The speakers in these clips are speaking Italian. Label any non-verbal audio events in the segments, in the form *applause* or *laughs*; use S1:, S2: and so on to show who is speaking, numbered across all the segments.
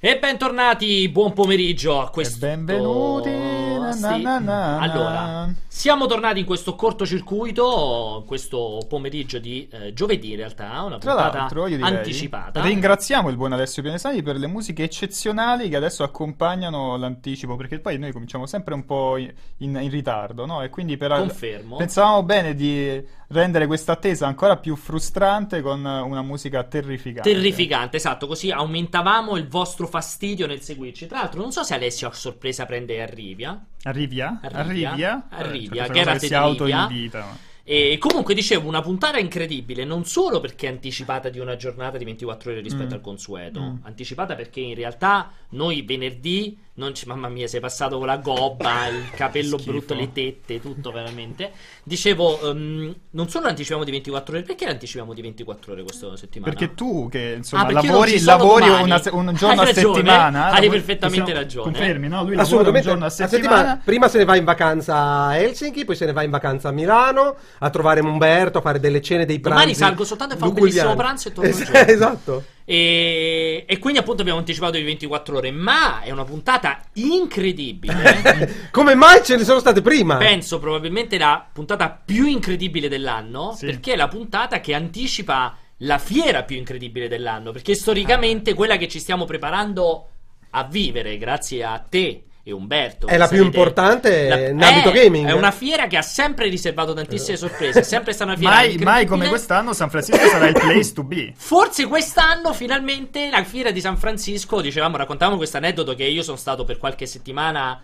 S1: E bentornati, buon pomeriggio a questo.
S2: E benvenuti. Na,
S1: Sì.
S2: na, na,
S1: Allora, siamo tornati in questo cortocircuito, questo pomeriggio di eh, giovedì in realtà, una
S2: Tra
S1: puntata
S2: direi,
S1: anticipata.
S2: ringraziamo il buon Alessio Pianesani per le musiche eccezionali che adesso accompagnano l'anticipo, perché poi noi cominciamo sempre un po' in, in- in ritardo, no? E quindi per
S1: Confermo.
S2: pensavamo bene di rendere questa attesa ancora più frustrante con una musica terrificante.
S1: Terrificante, esatto, così aumentavamo il vostro fastidio nel seguirci. Tra l'altro, non so se Alessio a sorpresa prende Arrivia.
S2: Arrivia?
S1: Arrivia?
S2: Arrivia?
S1: Arrivia, che era
S2: si autoinvita. ma-
S1: E comunque dicevo, una puntata incredibile, non solo perché è anticipata di una giornata di 24 ore rispetto
S2: Mm.
S1: al consueto,
S2: Mm.
S1: anticipata perché in realtà noi venerdì, ci- mamma mia, sei passato con la gobba, *laughs* il capello
S2: Schifo.
S1: brutto, le tette, tutto veramente. Dicevo, ehm, non solo l'anticipiamo di 24 ore, perché l'anticipiamo di 24 ore questa settimana?
S2: Perché tu, che insomma
S1: Ah,
S2: lavori, lavori una se- un
S1: Hai
S2: giorno a
S1: ragione,
S2: settimana,
S1: hai
S2: lavori-
S1: perfettamente ragione.
S2: Confermi, no? Lui lavora un
S3: Assolutamente.
S2: giorno a
S3: A
S2: settimana.
S3: Prima se ne va in vacanza a Helsinki, poi se ne va in vacanza a Milano a trovare Umberto, a fare delle cene dei pranzi.
S1: Domani salgo soltanto e fa un bellissimo pranzo e torno
S3: Es-
S1: giù. *laughs*
S3: Esatto.
S1: E, e quindi appunto abbiamo anticipato di 24 ore, ma è una puntata incredibile. *laughs*
S3: Come mai ce ne sono state prima?
S1: Penso probabilmente la puntata più incredibile dell'anno,
S2: Sì.
S1: perché è la puntata che anticipa la fiera più incredibile dell'anno, perché storicamente quella che ci stiamo preparando a vivere grazie a te e Umberto.
S3: È la più importante in
S1: è-
S3: ambito gaming.
S1: È una fiera che ha sempre riservato tantissime sorprese, è sempre stata una fiera
S2: Mai, mai come quest'anno San Francisco sarà il place to be.
S1: Forse quest'anno finalmente la fiera di San Francisco, dicevamo, raccontavamo questo aneddoto che io sono stato per qualche settimana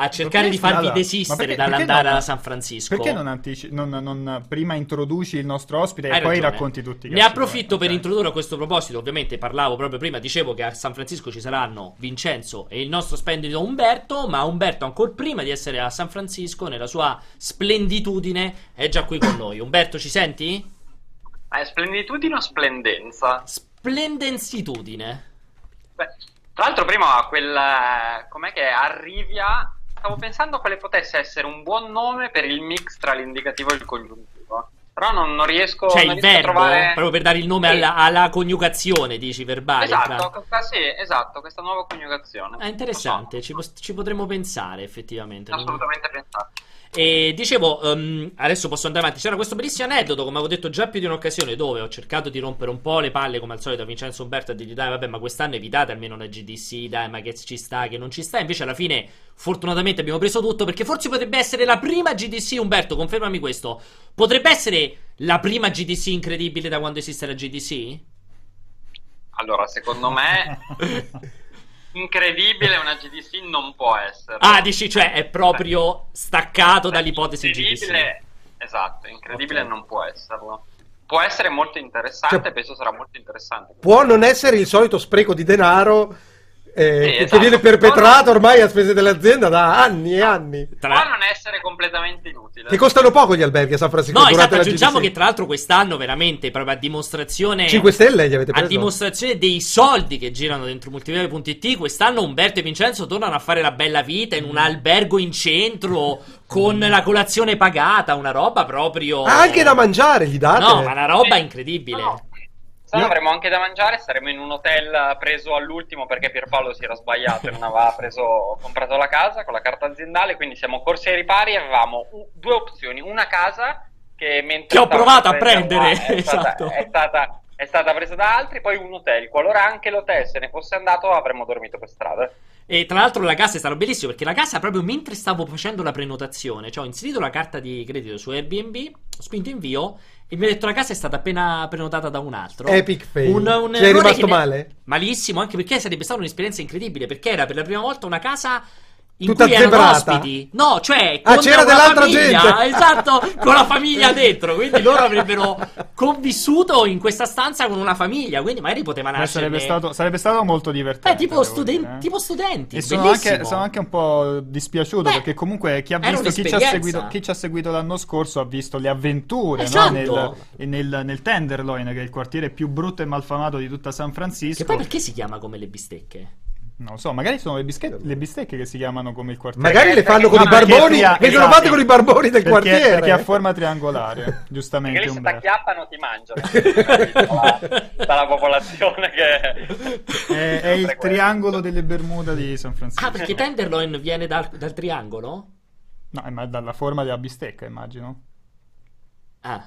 S1: a cercare di farvi desistere
S2: perché-
S1: dall'andare
S2: perché non-
S1: a San Francisco.
S2: Perché non, antici- non- non prima introduci il nostro ospite e
S1: Hai
S2: poi
S1: ragione.
S2: racconti tutti i
S1: Ne approfitto
S2: tuoi?
S1: per introdurre a questo proposito. Ovviamente parlavo proprio prima, dicevo che a San Francisco ci saranno Vincenzo e il nostro splendido Umberto. Ma Umberto, ancora prima di essere a San Francisco, nella sua splenditudine, è già qui con noi. Umberto, ci senti?
S4: È splenditudine o splendenza?
S1: Splendensitudine.
S4: Beh, tra l'altro prima quel... com'è che è? Arrivia... Stavo pensando quale potesse essere un buon nome per il mix tra l'indicativo e il congiuntivo. Però non, non riesco,
S1: Cioè
S4: non
S1: il
S4: riesco
S1: verbo,
S4: a trovare...
S1: proprio per dare il nome
S4: Sì.
S1: alla, alla coniugazione, dici verbale.
S4: Esatto, questa- sì, esatto, questa nuova coniugazione.
S1: È interessante, ci, pos- ci potremmo pensare effettivamente.
S4: So, assolutamente pensato.
S1: E dicevo, ehm, adesso posso andare avanti. C'era questo bellissimo aneddoto, come avevo detto già più di un'occasione, dove ho cercato di rompere un po' le palle come al solito a Vincenzo Umberto e dirgli dai vabbè ma quest'anno evitate almeno una GDC, dai ma che ci sta, che non ci sta. Invece alla fine fortunatamente abbiamo preso tutto perché forse potrebbe essere la prima GDC, Umberto, confermami questo. Potrebbe essere la prima GDC incredibile da quando esiste la GDC?
S4: Allora, secondo me, *laughs* incredibile una GDC non può essere.
S1: Ah, dici, cioè è proprio staccato dall'ipotesi GDC.
S4: Incredibile, esatto, incredibile non può esserlo. Può essere molto interessante,
S3: Cioè-
S4: penso sarà molto interessante.
S3: Può non essere il solito spreco di denaro eh,
S4: Sì,
S3: che- che
S4: esatto.
S3: viene perpetrato ormai a spese dell'azienda da anni e anni.
S1: Tra-
S4: Può non essere completamente inutile.
S3: Che costano poco gli alberghi a San Francisco
S1: No,
S3: durante
S1: esatto, aggiungiamo che tra l'altro quest'anno veramente proprio a dimostrazione
S3: 5 stelle gli avete
S1: a
S3: preso?
S1: dimostrazione dei soldi che girano dentro multiplayer.it, quest'anno Umberto e Vincenzo tornano a fare la bella vita in un albergo in centro con la colazione pagata, una roba proprio
S3: Ah, anche da mangiare gli date?
S1: No, ma una roba incredibile.
S4: No, no. Se no avremo anche da mangiare, saremo in un hotel preso all'ultimo perché Pierpaolo si era sbagliato e non aveva preso, comprato la casa con la carta aziendale, quindi siamo corsi ai ripari e avevamo due opzioni, una casa che mentre
S1: Che ho provato a prendere,
S4: è stata,
S1: esatto.
S4: è, stata, è stata presa da altri, poi un hotel, qualora anche l'hotel se ne fosse andato avremmo dormito per strada.
S1: E tra l'altro la casa è stata bellissima perché la casa proprio mentre stavo facendo la prenotazione, cioè ho inserito la carta di credito su Airbnb, spinto invio e mi ha detto la casa è stata appena prenotata da un altro.
S3: Epic fail.
S1: Un, un
S3: Ci è rimasto male?
S1: Malissimo, anche perché sarebbe stata un'esperienza incredibile perché era per la prima volta una casa in
S3: Tutta
S1: cui erano
S3: zebrata.
S1: ospiti. No, cioè
S3: Ah,
S1: con
S3: c'era
S1: una
S3: dell'altra
S1: famiglia,
S3: gente. *laughs*
S1: Esatto, con la famiglia *laughs* dentro, quindi loro avrebbero convissuto in questa stanza con una famiglia, quindi magari poteva nascere
S2: sarebbe, stato, sarebbe stato molto divertente.
S1: Eh, tipo, studen-
S2: dire, eh.
S1: tipo studenti.
S2: E sono anche, sono anche un po' dispiaciuto
S1: Beh,
S2: perché comunque chi ha visto chi ci ha, seguito, chi ci ha seguito l'anno scorso ha visto le avventure
S1: Esatto.
S2: no? nel, nel, nel Tenderloin, che è il quartiere più brutto e malfamato di tutta San Francisco.
S1: Che poi perché si chiama come le bistecche?
S2: Non lo so, magari sono le, bischette- le bistecche che si chiamano come il quartiere.
S3: Magari le fanno con
S2: No,
S3: i
S2: perché
S3: barboni.
S2: tria-
S3: Vengono
S2: esatto.
S3: fatte con i barboni del
S2: Perché-
S3: quartiere.
S2: Perché ha forma triangolare, *laughs*
S4: Perché
S2: giustamente.
S4: lì se ti acchiappano ti mangiano dalla, *laughs* dalla popolazione che
S2: È, è il triangolo delle Bermuda di San Francisco.
S1: Ah, perché Tenderloin viene dal, dal triangolo?
S2: No, è ma dalla forma della bistecca, immagino.
S1: Ah.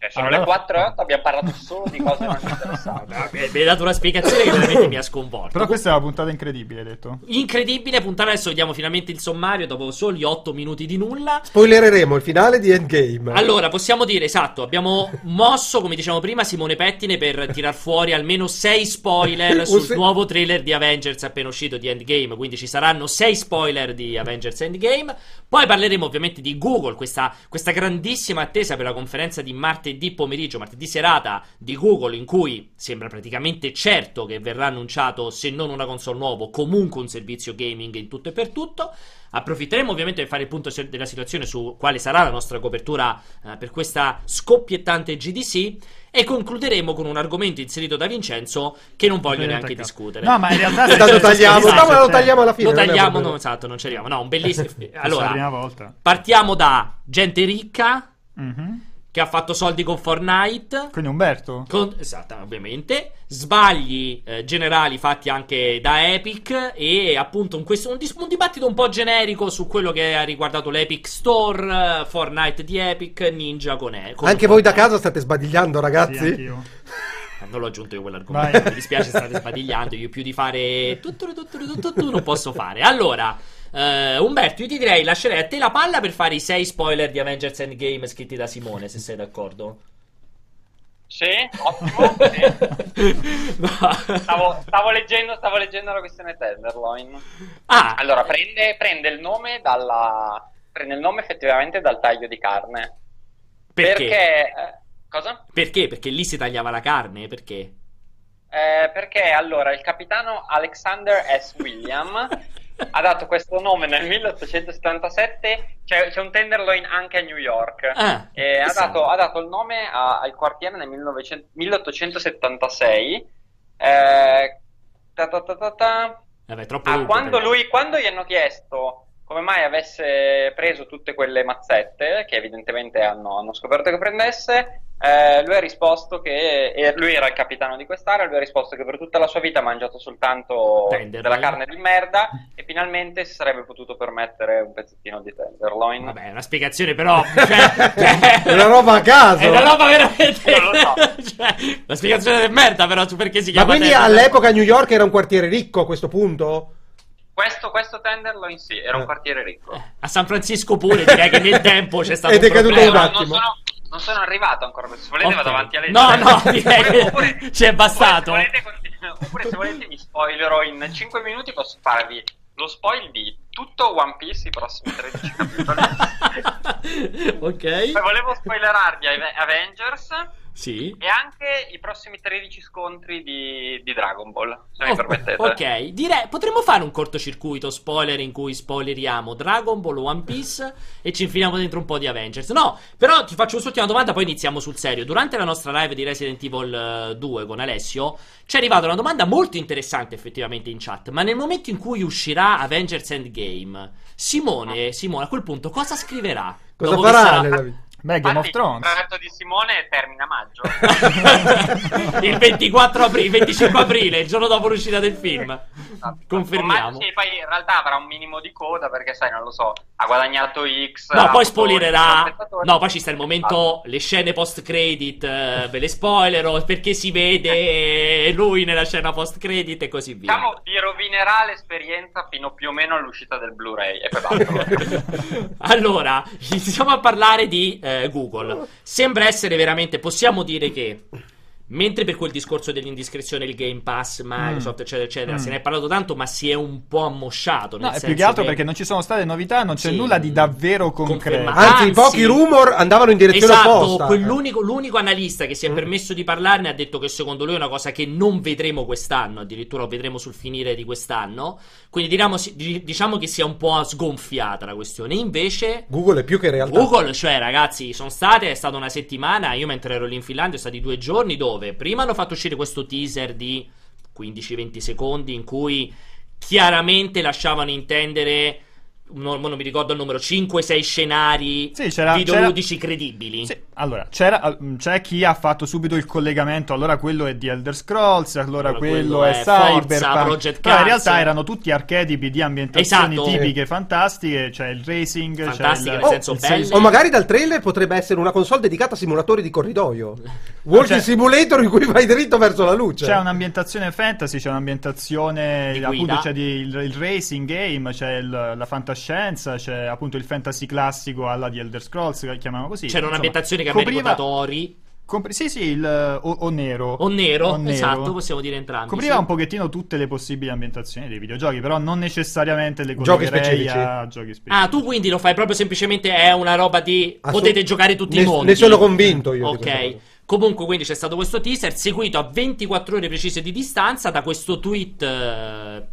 S4: Cioè, sono
S2: Allora-
S4: le 4 e 8, abbiamo parlato solo di cose non *laughs* interessanti.
S1: Mi hai dato una spiegazione che veramente mi ha sconvolto.
S2: Però questa è una puntata incredibile, hai detto.
S1: Incredibile puntata, adesso vediamo finalmente il sommario dopo soli 8 minuti di nulla.
S3: Spoilereremo il finale di Endgame.
S1: Allora, possiamo dire, esatto, abbiamo mosso, come dicevamo prima, Simone Pettine per tirar fuori almeno 6 spoiler *laughs* sul
S3: se-
S1: nuovo trailer di Avengers appena uscito di Endgame, quindi ci saranno 6 spoiler di Avengers Endgame. Poi parleremo ovviamente di Google, questa, questa grandissima attesa per la conferenza di martedì pomeriggio, martedì serata di Google, in cui sembra praticamente certo che verrà annunciato, se non una console nuovo, comunque un servizio gaming in tutto e per tutto. Approfitteremo ovviamente per fare il punto della situazione su quale sarà la nostra copertura eh, per questa scoppiettante GDC e concluderemo con un argomento inserito da Vincenzo che non voglio neanche
S2: attaccato.
S1: discutere.
S2: No, ma in realtà *laughs* se-
S3: tagliamo,
S2: esatto,
S3: no, ma lo tagliamo alla fine.
S1: Lo tagliamo, no, esatto, non ci arriviamo. No, un bellissimo. allora,
S2: prima volta.
S1: partiamo da gente ricca
S2: Mhm.
S1: Che ha fatto soldi con Fortnite.
S2: Quindi Umberto.
S1: Con, esatto, ovviamente. Sbagli eh, generali fatti anche da Epic. E appunto un, questo, un, un dibattito un po' generico su quello che ha riguardato l'Epic Store, Fortnite di Epic, Ninja con, e- con
S3: Anche voi da casa state sbadigliando,
S2: Sì,
S3: ragazzi?
S2: anch'io.
S1: Eh, Non l'ho aggiunto io quell'argomento.
S2: Vai.
S1: Mi dispiace, state sbadigliando. Io più di fare tutto, tutto, tutto, tutto, non posso fare. Allora, eh, Umberto, io ti direi lascerei a te la palla per fare i 6 spoiler di Avengers Endgame scritti da Simone, se sei d'accordo.
S4: Sì, ottimo. sì. *laughs*
S1: No.
S4: Stavo, stavo leggendo, stavo leggendo la questione Tenderloin.
S1: Ah,
S4: Allora, prende, prende il nome dalla. Prende il nome effettivamente dal taglio di carne.
S1: perché?
S4: eh, cosa?
S1: Perché? Perché lì si tagliava la carne? Perché?
S4: Eh, perché allora il capitano Alexander S. William *laughs* ha dato questo nome nel 1877. C'è, c'è un Tenderloin anche a New York.
S1: Ah,
S4: E ha, dato, ha dato il nome a- al quartiere nel 1900 1876. Eh, ta ta ta ta ta.
S1: Vabbè, troppo
S4: Ah, quando, lui, quando gli hanno chiesto come mai avesse preso tutte quelle mazzette, che evidentemente hanno, hanno scoperto che prendesse, eh, lui ha risposto che e lui era il capitano di quest'area, lui ha risposto che per tutta la sua vita ha mangiato soltanto
S1: Tenderloin.
S4: della carne di merda e finalmente si sarebbe potuto permettere un pezzettino di tenderloin.
S1: Vabbè, è una spiegazione però... Cioè, *laughs*
S3: È una roba a caso.
S1: È una roba veramente...
S4: Non lo so.
S1: cioè, una spiegazione del merda però su perché si
S3: Ma
S1: chiama
S3: quindi
S1: Tenderloin.
S3: all'epoca New York era un quartiere ricco a questo punto?
S4: Questo, questo tenderloin sì, era un
S3: Eh.
S4: quartiere ricco.
S1: Eh, A San Francisco pure direi che nel tempo c'è *laughs* stato
S3: È
S1: un
S3: decaduto
S1: problema.
S3: un
S4: non,
S3: attimo.
S4: sono, non sono arrivato ancora, se volete
S1: Ok.
S4: vado avanti a leggere.
S1: No, no, direi *laughs* che ci *laughs* è bastato.
S4: Oppure se, volete, oppure se volete vi spoilerò in 5 minuti, posso farvi lo spoil di tutto One Piece i prossimi 13 capitoli.
S1: ok.
S4: Poi volevo spoilerarvi Ave- Avengers
S1: Sì.
S4: e anche i prossimi 13 scontri di, di Dragon Ball, se mi
S1: Oh,
S4: permettete.
S1: ok, direi potremmo fare un cortocircuito spoiler in cui spoileriamo Dragon Ball, One Piece *laughs* e ci infiliamo dentro un po' di Avengers. No, però ti faccio quest'ultima domanda, poi iniziamo sul serio. Durante la nostra live di Resident Evil eh, 2 con Alessio ci è arrivata una domanda molto interessante effettivamente in chat. Ma nel momento in cui uscirà Avengers Endgame, Simone, Simone a quel punto cosa scriverà?
S3: Cosa
S1: Dopo che
S3: farà
S1: sarà-?
S2: Beh, Game of
S4: Infatti,
S2: Thrones.
S4: Il contratto di Simone termina a maggio. *laughs*
S1: il 24 aprile, il 25 aprile, il giorno dopo l'uscita del film. Confermiamo.
S4: Ma sì, poi in realtà avrà un minimo di coda perché, sai, non lo so, ha guadagnato X.
S1: No, poi spoilerà. No, poi ci sta il momento. Le scene post credit. eh, ve le spoilerò perché si vede lui nella scena post credit e così via.
S4: Diciamo, vi rovinerà l'esperienza fino più o meno all'uscita del Blu-ray. E poi basta. *laughs*
S1: allora, iniziamo a parlare di eh, Google. Sembra essere veramente. Possiamo dire che. Mentre per quel discorso dell'indiscrezione, il Game Pass, Microsoft, eccetera, eccetera,
S2: Mm.
S1: se ne è parlato tanto, ma si è un po' ammosciato.
S2: No, è più che altro
S1: che-
S2: perché non ci sono state novità, non c'è
S1: Sì.
S2: nulla di davvero concreto.
S1: Confermato.
S3: Anzi, i
S1: Anzi-
S3: pochi rumor andavano in direzione
S1: Esatto,
S3: opposta.
S1: quell'unico, l'unico analista che si è
S3: Mm.
S1: permesso di parlarne ha detto che secondo lui è una cosa che non vedremo quest'anno, addirittura lo vedremo sul finire di quest'anno. Quindi diciamo, diciamo che sia un po' sgonfiata la questione. Invece,
S3: Google è più che realtà.
S1: Google, cioè ragazzi, sono state, è stata una settimana, io mentre ero lì in Finlandia, sono stati due giorni dove prima hanno fatto uscire questo teaser di 15-20 secondi in cui chiaramente lasciavano intendere. Non, non mi ricordo il numero 5-6 scenari
S2: Sì, c'era-
S1: videoludici credibili.
S2: Sì, allora, c'era, mm, c'è chi ha fatto subito il collegamento, allora quello è di Elder Scrolls, allora,
S1: Allora
S2: quello,
S1: quello
S2: è,
S1: è
S2: Cyberpunk.
S1: Project
S2: Però in realtà erano tutti archetipi di ambientazioni
S1: Esatto.
S2: tipiche fantastiche, c'è il racing,
S1: Fantastiche,
S2: c'è il,
S1: nel senso
S2: senso-
S3: O magari dal trailer potrebbe essere una console dedicata a simulatori di corridoio. Walking *laughs*
S2: Cioè-
S3: simulator in cui vai dritto verso la luce.
S2: C'è un'ambientazione fantasy, c'è un'ambientazione
S1: Di
S2: appunto c'è di- il, il racing game, c'è il- la fantascienza, c'è appunto il fantasy classico alla di Elder Scrolls, che chiamano così.
S1: C'era
S2: Insomma,
S1: un'ambientazione che
S2: copriva-
S1: ricordato Ori
S2: compri- sì, sì, il o, o nero.
S1: o Nero,
S2: O nero.
S1: esatto, possiamo dire entrambi.
S2: Copriva
S1: sì.
S2: un pochettino tutte le possibili ambientazioni dei videogiochi, però non necessariamente le
S3: Giochi specifici.
S2: a giochi specifici.
S1: Ah, tu quindi lo fai proprio semplicemente è una roba di
S3: Assolut-
S1: potete giocare tutti
S3: ne,
S1: i mondi.
S3: Ne sono convinto io.
S1: Ok. Comunque, quindi c'è stato questo teaser seguito a 24 ore precise di distanza da questo tweet eh,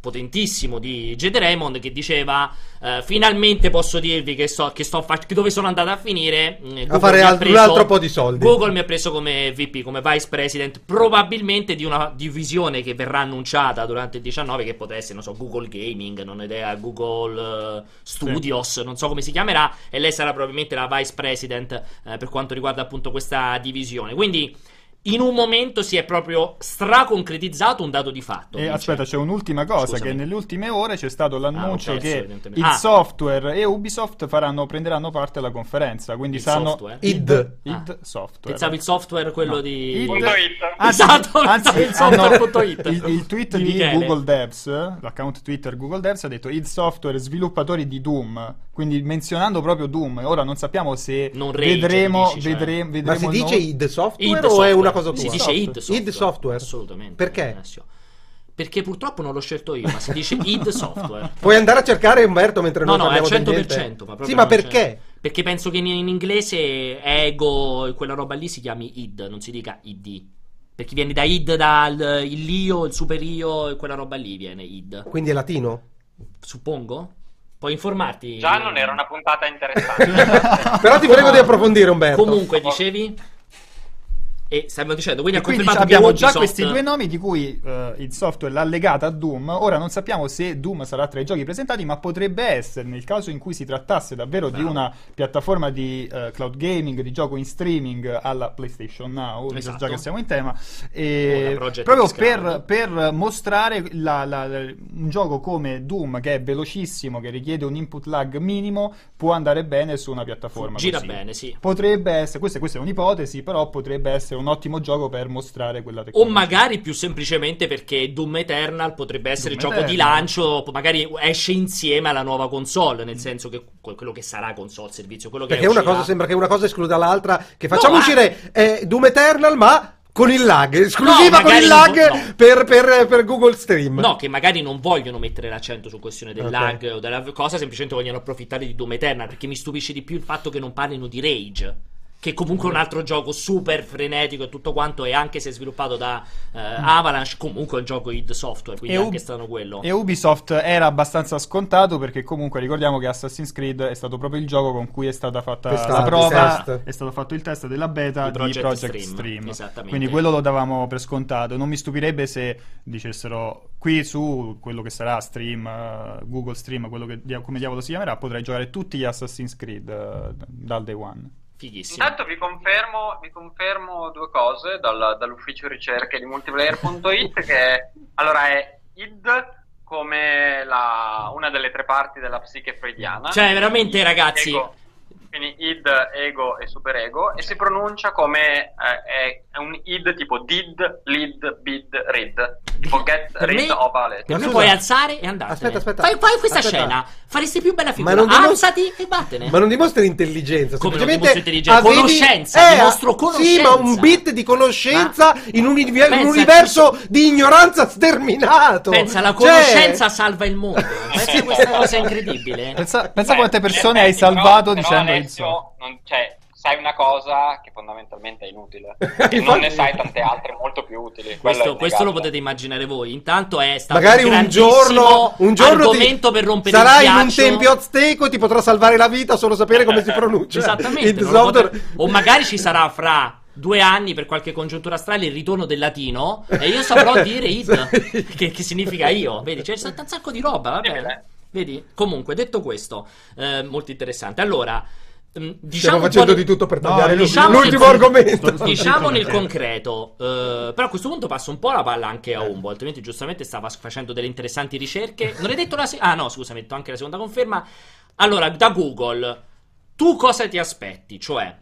S1: potentissimo di Jade Raymond che diceva eh, finalmente posso dirvi che, so, che sto che dove sono andato a finire mm, Google
S3: fare
S1: mi ha
S3: al- un altro po' di soldi.
S1: Google mi ha preso come VP come Vice President probabilmente di una divisione che verrà annunciata durante il 19 che potrà essere non so Google Gaming non ho idea Google eh, Studios non so come si chiamerà e lei sarà probabilmente la Vice President eh, per quanto riguarda appunto questa divisione quindi in un momento si è proprio straconcretizzato un dato di fatto
S2: E
S1: dice.
S2: aspetta, c'è un'ultima cosa:
S1: Scusami.
S2: che nelle ultime ore c'è stato l'annuncio
S1: Ah, perso,
S2: che il
S1: Ah.
S2: software e Ubisoft faranno, prenderanno parte alla conferenza. Quindi
S1: Il
S2: saranno
S1: software?
S3: id.
S2: id
S1: Ah.
S2: software.
S1: pensavo il software quello
S2: No.
S1: di
S2: Id-. Anzi,
S1: Esatto,
S2: anzi,
S1: il software.it.
S2: hanno- il, il tweet
S1: Di
S2: di. Google Devs, l'account Twitter Google Devs ha detto id Software sviluppatori di Doom, quindi menzionando proprio Doom. Ora non sappiamo se
S1: Non Rage,
S2: vedremo,
S1: dici, cioè.
S2: vedremo,
S3: Ma si
S2: vedremo
S3: dice id software
S1: Id
S3: o
S1: software.
S3: è una cosa tua?
S1: Si dice id software.
S3: Id software.
S1: Assolutamente.
S3: Perché?
S1: Alessio. Perché purtroppo non l'ho scelto io, ma si dice id software. *laughs*
S3: Puoi andare a cercare Umberto mentre
S1: No,
S3: noi
S1: no, è al
S3: parliamo del
S1: 100%.
S3: niente?
S1: Ma proprio
S3: Sì, ma perché?
S1: Perché penso che in, in inglese ego e quella roba lì si chiami id, non si dica id. Perché viene da id, dal il io, il super io e quella roba lì viene id.
S3: Quindi è latino?
S1: Suppongo? Puoi informarti?
S4: Già non era una puntata interessante. *laughs*
S3: Però ti prego di approfondire Umberto.
S1: Comunque, dicevi? E stiamo dicendo, quindi
S2: quindi abbiamo già questi due nomi di cui eh, il software l'ha legata a Doom. Ora non sappiamo se Doom sarà tra i giochi presentati, ma potrebbe essere nel caso in cui si trattasse davvero di
S1: Bravo.
S2: una piattaforma di eh, cloud gaming, di gioco in streaming alla PlayStation Now,
S1: Esatto.
S2: già che siamo in tema, e proprio per, per mostrare la- la- la- un gioco come Doom che è velocissimo, che richiede un input lag minimo, può andare bene su una piattaforma.
S1: Gira
S2: così.
S1: bene, sì.
S2: Potrebbe essere, questa, questa è un'ipotesi, però potrebbe essere un ottimo gioco per mostrare quella
S1: O
S2: tecnologia.
S1: magari più semplicemente perché Doom Eternal potrebbe essere il
S2: Doom
S1: gioco di
S2: Eternal.
S1: lancio, magari esce insieme alla nuova console, nel senso che que- quello che sarà console servizio, quello che
S3: Perché una cosa sembra che una cosa escluda l'altra. Che facciamo
S1: ma-
S3: uscire eh, Doom Eternal, ma con il lag. Esclusiva
S1: No,
S3: con il lag
S1: no.
S3: per, per- per Google Stream.
S1: No, che magari non vogliono mettere l'accento su questione del
S3: Ok.
S1: lag o della cosa, semplicemente vogliono approfittare di Doom Eternal, perché mi stupisce di più il fatto che non parlino di Rage. Che comunque è un altro gioco super frenetico e tutto quanto, e anche se è sviluppato da eh, Avalanche, comunque è un gioco id Software, quindi
S2: E
S1: anche
S2: Ub-
S1: stato quello.
S2: E Ubisoft era abbastanza scontato perché comunque ricordiamo che Assassin's Creed è stato proprio il gioco con cui è stata fatta
S3: Testato,
S2: la prova,
S3: test.
S2: è stato fatto il test della beta
S1: Di
S2: di
S1: Project
S2: Project,
S1: Stream,
S2: Stream.
S1: esattamente.
S2: Quindi quello lo davamo per scontato. Non mi stupirebbe se dicessero qui su quello che sarà Stream, eh, Google Stream, quello che come diavolo si chiamerà, potrai giocare tutti gli Assassin's Creed eh, dal day one.
S1: Fighissimo.
S4: Intanto vi confermo, vi confermo due cose dal- dall'ufficio ricerche di multiplayer.it che allora è id come la- una delle tre parti della psiche freudiana.
S1: Cioè, veramente, ragazzi.
S4: ego, quindi id, ego e superego e si pronuncia come eh, è, un id tipo did, lead, bid, read. Tipo get
S1: Per
S4: rid
S1: me-
S4: of a letter.
S1: Per me puoi alzare e andartene.
S3: Aspetta, aspetta.
S1: Fai, fai questa
S3: Aspetta.
S1: scena. Faresti più bella figura.
S3: non dimos-
S1: Alzati e vattene.
S3: Ma non dimostri intelligenza,
S1: Come non
S3: semplicemente
S1: dimostri intelligenza?
S3: avevi-
S1: Conoscenza, dimostro
S3: Sì, ma un
S1: conoscenza.
S3: bit di conoscenza in un,
S1: Pensa
S3: un universo di ignoranza sterminato.
S1: Pensa, la
S3: Cioè-
S1: conoscenza salva il mondo. *laughs* Pensa questa cosa incredibile.
S2: Pensa, pensa
S4: Beh,
S2: quante persone hai salvato dicendo so.
S4: non- cioè, sai una cosa che fondamentalmente è inutile. *laughs* e
S3: Infatti-
S4: non ne sai tante altre molto più utili.
S1: Questo, questo lo potete immaginare voi. Intanto è stato
S3: Magari un
S1: grandissimo
S3: giorno, un giorno ti-
S1: per rompere
S3: sarai
S1: il
S3: in un tempio azteco e ti potrà salvare la vita solo sapere come si pronuncia.
S1: Esattamente. Potrei- O magari ci sarà fra due anni per qualche congiuntura strana il ritorno del latino e io saprò *laughs* dire it, che, che significa io. Vedi, c'è un sacco di roba, va bene. Vedi? Comunque, detto questo, eh, molto interessante. Allora, diciamo
S3: Stiamo facendo di tutto per
S2: No,
S3: tagliare l'u-
S1: diciamo
S3: l'ultimo
S1: che-
S3: argomento.
S1: Diciamo nel concreto, eh, però a questo punto passo un po' la palla anche a Umbo, altrimenti giustamente stava facendo delle interessanti ricerche. Non hai detto la se- Ah no, scusa, metto anche la seconda conferma. Allora, da Google, tu cosa ti aspetti? Cioè,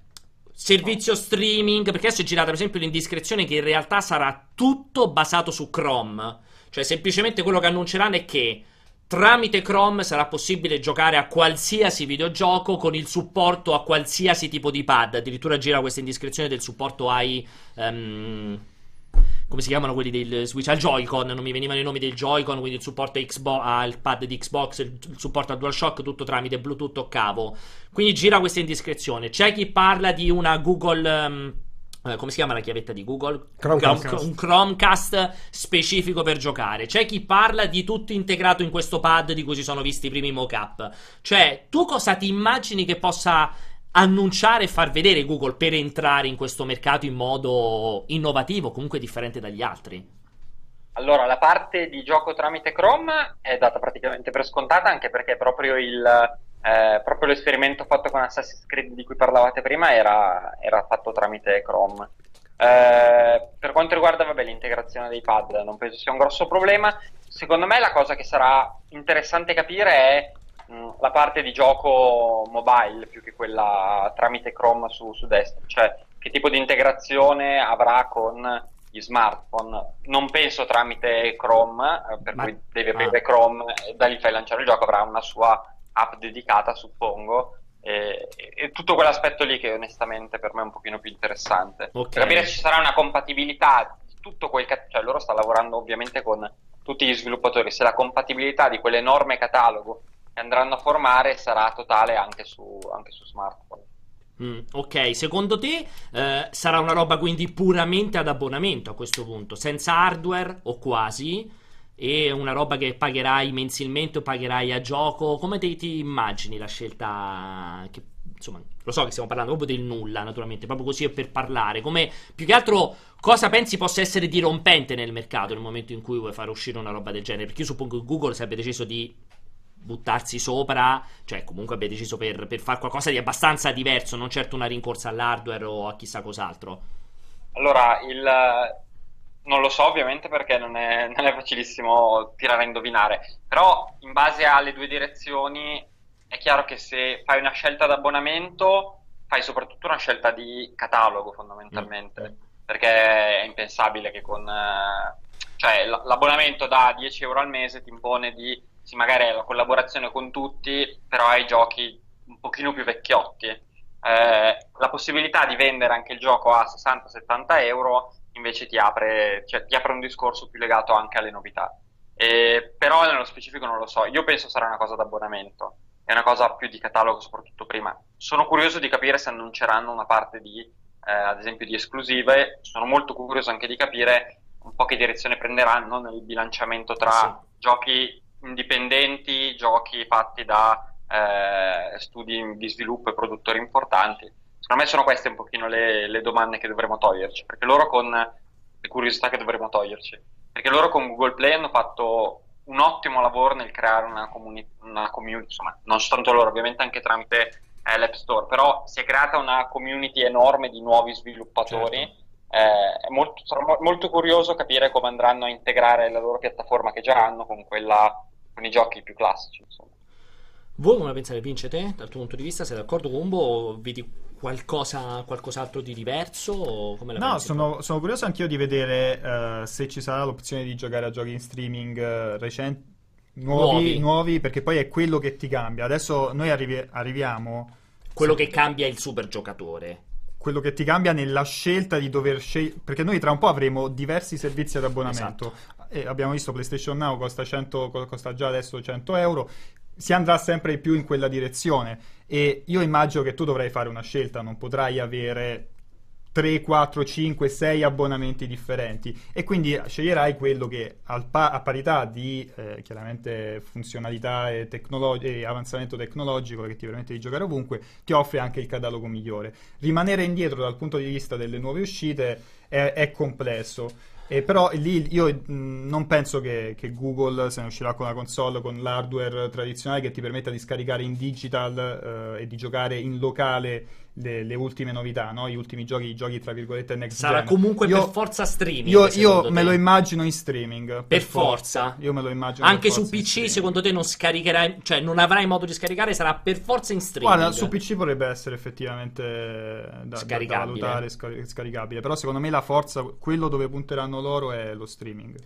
S1: servizio streaming, perché adesso è girata per esempio l'indiscrezione che in realtà sarà tutto basato su Chrome. Cioè, semplicemente quello che annunceranno è che tramite Chrome sarà possibile giocare a qualsiasi videogioco con il supporto a qualsiasi tipo di pad. Addirittura gira questa indiscrezione del supporto ai. ehm, come si chiamano quelli del Switch? Al Joy-Con, non mi venivano i nomi del Joy-Con, quindi il supporto Xbox, al pad di Xbox, il, supporto al DualShock, tutto tramite Bluetooth o cavo. Quindi gira questa indiscrezione. C'è chi parla di una Google. eh, come si chiama la chiavetta di Google?
S3: Chromecast.
S1: Un, un Chromecast specifico per giocare. C'è chi parla di tutto integrato in questo pad di cui si sono visti i primi mock-up. Cioè, tu cosa ti immagini che possa annunciare e far vedere Google per entrare in questo mercato in modo innovativo, comunque differente dagli altri?
S4: Allora, la parte di gioco tramite Chrome è data praticamente per scontata, anche perché proprio, il, eh, proprio l'esperimento fatto con Assassin's Creed di cui parlavate prima era, era fatto tramite Chrome. Eh, per quanto riguarda vabbè, l'integrazione dei pad, non penso sia un grosso problema. Secondo me la cosa che sarà interessante capire è mh, la parte di gioco mobile più che quella tramite Chrome su, su desktop, cioè che tipo di integrazione avrà con gli smartphone. Non penso tramite Chrome, eh, per
S1: Ma-
S4: cui devi
S1: ah.
S4: aprire Chrome e da lì fai lanciare il gioco, avrà una sua app dedicata, suppongo. E, e tutto quell'aspetto lì che onestamente per me è un pochino più interessante.
S1: Ok.
S4: Per capire se ci sarà una compatibilità di tutto quel cat- cioè loro stanno lavorando ovviamente con tutti gli sviluppatori, se la compatibilità di quell'enorme catalogo che andranno a formare sarà totale anche su, anche su smartphone.
S1: Mm, ok, secondo te eh, sarà una roba quindi puramente ad abbonamento a questo punto, senza hardware o quasi, e una roba che pagherai mensilmente o pagherai a gioco? Come te, ti immagini la scelta? Che, insomma, lo so che stiamo parlando proprio del nulla, naturalmente, proprio così per parlare. Come più che altro, cosa pensi possa essere dirompente nel mercato nel momento in cui vuoi fare uscire una roba del genere? Perché io suppongo che Google abbia deciso di buttarsi sopra, cioè comunque abbia deciso per, per fare qualcosa di abbastanza diverso, non certo una rincorsa all'hardware o a chissà cos'altro.
S4: Allora, il, non lo so ovviamente perché non è, non è facilissimo tirare a indovinare, però in base alle due direzioni è chiaro che se fai una scelta d'abbonamento fai soprattutto una scelta di catalogo fondamentalmente, perché è impensabile che con... eh, cioè l'abbonamento da 10 euro al mese ti impone di, sì magari hai la collaborazione con tutti, però hai giochi un pochino più vecchiotti. Eh, la possibilità di vendere anche il gioco a 60-70 euro invece ti apre, cioè, ti apre un discorso più legato anche alle novità. Eh, però nello specifico non lo so, io penso sarà una cosa d'abbonamento, è una cosa più di catalogo soprattutto prima. Sono curioso di capire se annunceranno una parte di, eh, ad esempio, di esclusive, sono molto curioso anche di capire un po' che direzione prenderanno nel bilanciamento tra
S1: Sì.
S4: giochi indipendenti, giochi fatti da eh, studi di sviluppo e produttori importanti. Secondo me sono queste un pochino le, le domande che dovremmo toglierci, perché loro con le curiosità che dovremmo toglierci, perché loro con Google Play hanno fatto un ottimo lavoro nel creare una, comuni- una community, insomma, non soltanto loro, ovviamente anche tramite eh, l'App Store, però si è creata una community enorme di nuovi sviluppatori. Eh, è molto, sarò mo- molto curioso capire come andranno a integrare la loro piattaforma che già hanno con quella con i giochi più classici, insomma.
S1: Voi come pensate, Vince, te? Dal tuo punto di vista, sei d'accordo con Umbo o vedi qualcosa, qualcos'altro di diverso?
S2: No, sono, sono curioso anch'io di vedere eh, se ci sarà l'opzione di giocare a giochi in streaming eh, recenti, nuovi,
S1: Nuovi.
S2: nuovi, perché poi è quello che ti cambia. Adesso noi arrivi- arriviamo,
S1: Quello che cambia il super giocatore.
S2: quello che ti cambia nella scelta di dover scegliere, perché noi tra un po' avremo diversi servizi ad abbonamento. E abbiamo visto PlayStation Now costa, 100, co- costa già adesso 100 euro. Si andrà sempre più in quella direzione. E io immagino che tu dovrai fare una scelta, non potrai avere 3, 4, 5, 6 abbonamenti differenti e quindi sceglierai quello che pa- a parità di eh, chiaramente funzionalità e, tecnolo- e, avanzamento tecnologico che ti permette di giocare ovunque ti offre anche il catalogo migliore. Rimanere indietro dal punto di vista delle nuove uscite è, è complesso. Eh, però lì io non penso che, che, Google se ne uscirà con una console con l'hardware tradizionale che ti permetta di scaricare in digital eh, e di giocare in locale le, le ultime novità, no? gli ultimi giochi, i giochi tra virgolette next
S1: Sarà
S2: gen.
S1: comunque
S2: io,
S1: per forza streaming.
S2: Io, io me lo immagino in streaming. Per,
S1: per forza.
S2: forza. Io me lo immagino.
S1: Anche su PC, secondo te non scaricherai, cioè non avrai modo di scaricare, sarà per forza in streaming.
S2: Guarda, su PC potrebbe essere effettivamente da, da, da valutare, scar- scaricabile. Però secondo me la forza, quello dove punteranno loro è lo streaming.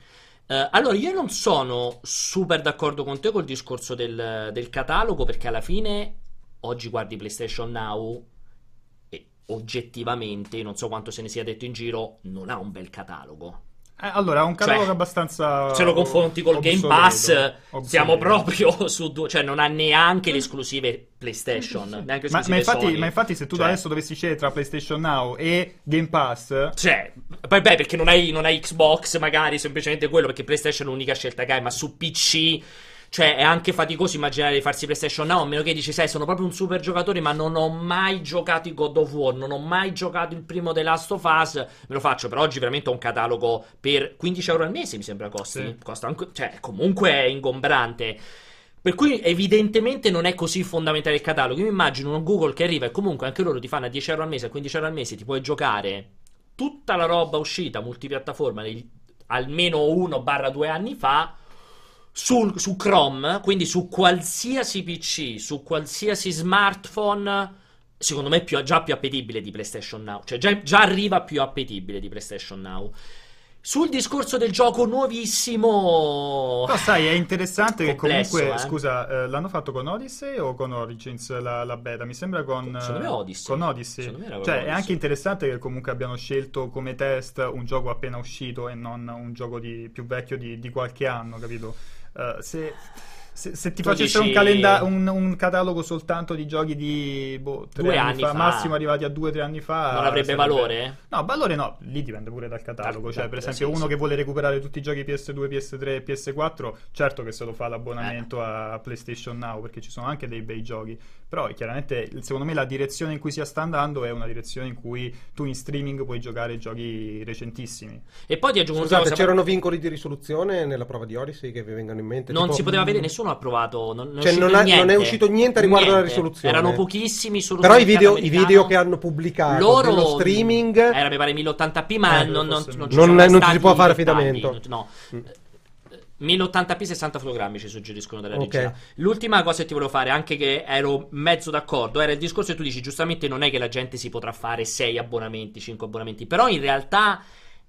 S1: Uh, allora, io non sono super d'accordo con te col discorso del, del catalogo, perché alla fine oggi guardi PlayStation Now oggettivamente, non so quanto se ne sia detto in giro, non ha un bel catalogo.
S2: Eh, allora, ha un catalogo cioè, abbastanza.
S1: Se lo confronti col obsoleto, Game Pass, obsoleto. siamo proprio *laughs* su due. Cioè, non ha neanche le esclusive PlayStation. Neanche
S2: ma, ma, infatti, ma, infatti, se tu
S1: cioè,
S2: adesso dovessi scegliere tra PlayStation Now e Game Pass.
S1: Cioè, poi beh, perché non hai, non hai Xbox, magari semplicemente quello, perché PlayStation è l'unica scelta che hai, ma su PC cioè, è anche faticoso immaginare di farsi PlayStation Now, a meno che dici, sai, sono proprio un super giocatore, ma non ho mai giocato il God of War, non ho mai giocato il primo The Last of Us, me lo faccio, però oggi veramente ho un catalogo per 15 euro al mese, mi sembra costi. Sì. Costa anche, cioè, comunque è ingombrante. Per cui evidentemente non è così fondamentale il catalogo. Io mi immagino un Google che arriva e comunque anche loro ti fanno a 10 euro al mese, a 15 euro al mese, ti puoi giocare tutta la roba uscita multipiattaforma almeno 1-2 anni fa sul, su Chrome, quindi su qualsiasi PC, su qualsiasi smartphone, secondo me è più, già più appetibile di PlayStation Now. Cioè già, già, arriva più appetibile di PlayStation Now. Sul discorso del gioco nuovissimo...
S2: No, sai, è interessante
S1: complesso,
S2: che comunque,
S1: eh?
S2: scusa, eh, l'hanno fatto con Odyssey o con Origins la, la beta? Mi sembra con...
S1: Secondo me Odyssey.
S2: Con Odyssey.
S1: Me
S2: cioè,
S1: Odyssey.
S2: è anche interessante che comunque abbiano scelto come test un gioco appena uscito e non un gioco di, più vecchio di, di qualche anno, capito? Uh, se, se, se, ti
S1: Tu
S2: facessero
S1: dici-
S2: un, calenda- un, un catalogo soltanto di giochi di boh, tre
S1: Due
S2: anni,
S1: anni
S2: fa,
S1: fa.
S2: massimo arrivati a due o tre anni fa,
S1: Non avrebbe
S2: sarebbe-
S1: valore?
S2: No, valore no, lì dipende pure dal catalogo.
S1: Dal-
S2: cioè,
S1: dal-
S2: per esempio,
S1: sì,
S2: uno
S1: sì.
S2: che vuole recuperare tutti i giochi PS2, PS3 e PS4, certo che se lo fa l'abbonamento
S1: Eh.
S2: a PlayStation Now, perché ci sono anche dei bei giochi. Però chiaramente, secondo me, la direzione in cui si sta andando è una direzione in cui tu in streaming puoi giocare giochi recentissimi.
S1: E poi ti aggiungo una
S3: Scusate,
S1: cosa.
S3: c'erano vincoli di risoluzione nella prova di Odyssey che vi vengono in mente?
S1: Non
S3: Tipo-
S1: si poteva vedere, nessuno ha provato. Non, non è
S3: Cioè,
S1: uscito
S3: non è-
S1: niente.
S3: non è uscito niente riguardo alla risoluzione.
S1: Erano pochissimi solo
S3: Però
S1: sul
S3: i video, i video che hanno pubblicato
S1: loro
S3: dello streaming
S1: era mi pare 1080p ma
S2: Eh,
S1: non, non, non,
S2: no.
S1: ci
S3: ci si può fare affidamento.
S1: no
S3: Mm.
S1: Eh, 1080p 60 fotogrammi ci suggeriscono dalla
S3: Ok.
S1: regia l'ultima cosa che ti volevo fare anche che ero mezzo d'accordo era il discorso che tu dici giustamente non è che la gente si potrà fare 6 abbonamenti 5 abbonamenti però in realtà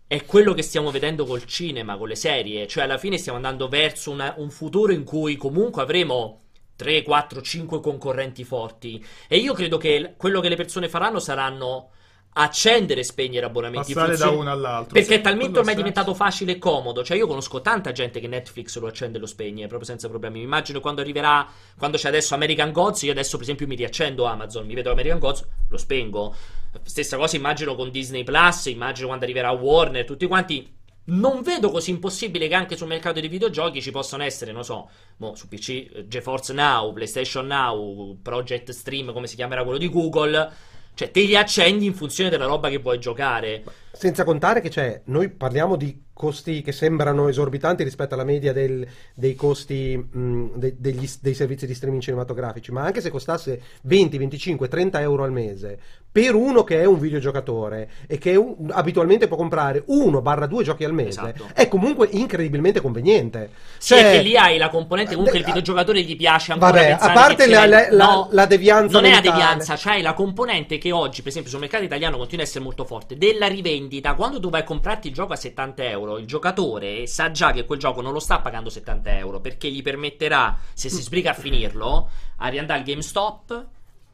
S1: è quello che stiamo vedendo col cinema, con le serie. Cioè, alla fine stiamo andando verso una- un futuro in cui comunque avremo 3, 4, 5 concorrenti forti. E io credo che quello che le persone faranno saranno accendere e spegnere abbonamenti.
S2: Passare da
S1: Funziona-
S2: uno all'altro.
S1: Perché
S2: Sì,
S1: è talmente ormai
S2: senso.
S1: diventato facile e comodo. Cioè, io conosco tanta gente che Netflix lo accende e lo spegne proprio senza problemi. Mi immagino quando arriverà, quando c'è adesso American Gods. Io adesso, per esempio, mi riaccendo Amazon, mi vedo American Gods, lo spengo. Stessa cosa immagino con Disney Plus. Immagino quando arriverà Warner, tutti quanti. Non vedo così impossibile che anche sul mercato dei videogiochi ci possano essere, non so, mo, su PC, eh, GeForce Now, PlayStation Now, Project Stream, come si chiamerà quello di Google. Cioè, te li accendi in funzione della roba che vuoi giocare.
S3: Senza contare che c'è, noi parliamo di costi che sembrano esorbitanti rispetto alla media del- dei costi mh, de- degli- dei servizi di streaming cinematografici, ma anche se costasse 20, 25, 30 euro al mese, per uno che è un videogiocatore e che un- abitualmente può comprare 1-2 giochi al mese,
S1: Esatto.
S3: è comunque incredibilmente conveniente.
S1: Sì,
S3: Cioè,
S1: che lì hai la componente comunque
S3: de-
S1: il videogiocatore gli piace ancora
S3: Vabbè, a parte la- la- la-
S1: no,
S3: la devianza
S1: non è la
S3: mentale.
S1: devianza, c'hai la componente che oggi, per esempio, sul mercato italiano continua a essere molto forte della rivendita. Quando tu vai a comprarti il gioco a 70 euro, il giocatore sa già che quel gioco non lo sta pagando 70 euro perché gli permetterà, se si sbriga a finirlo, a riandare al GameStop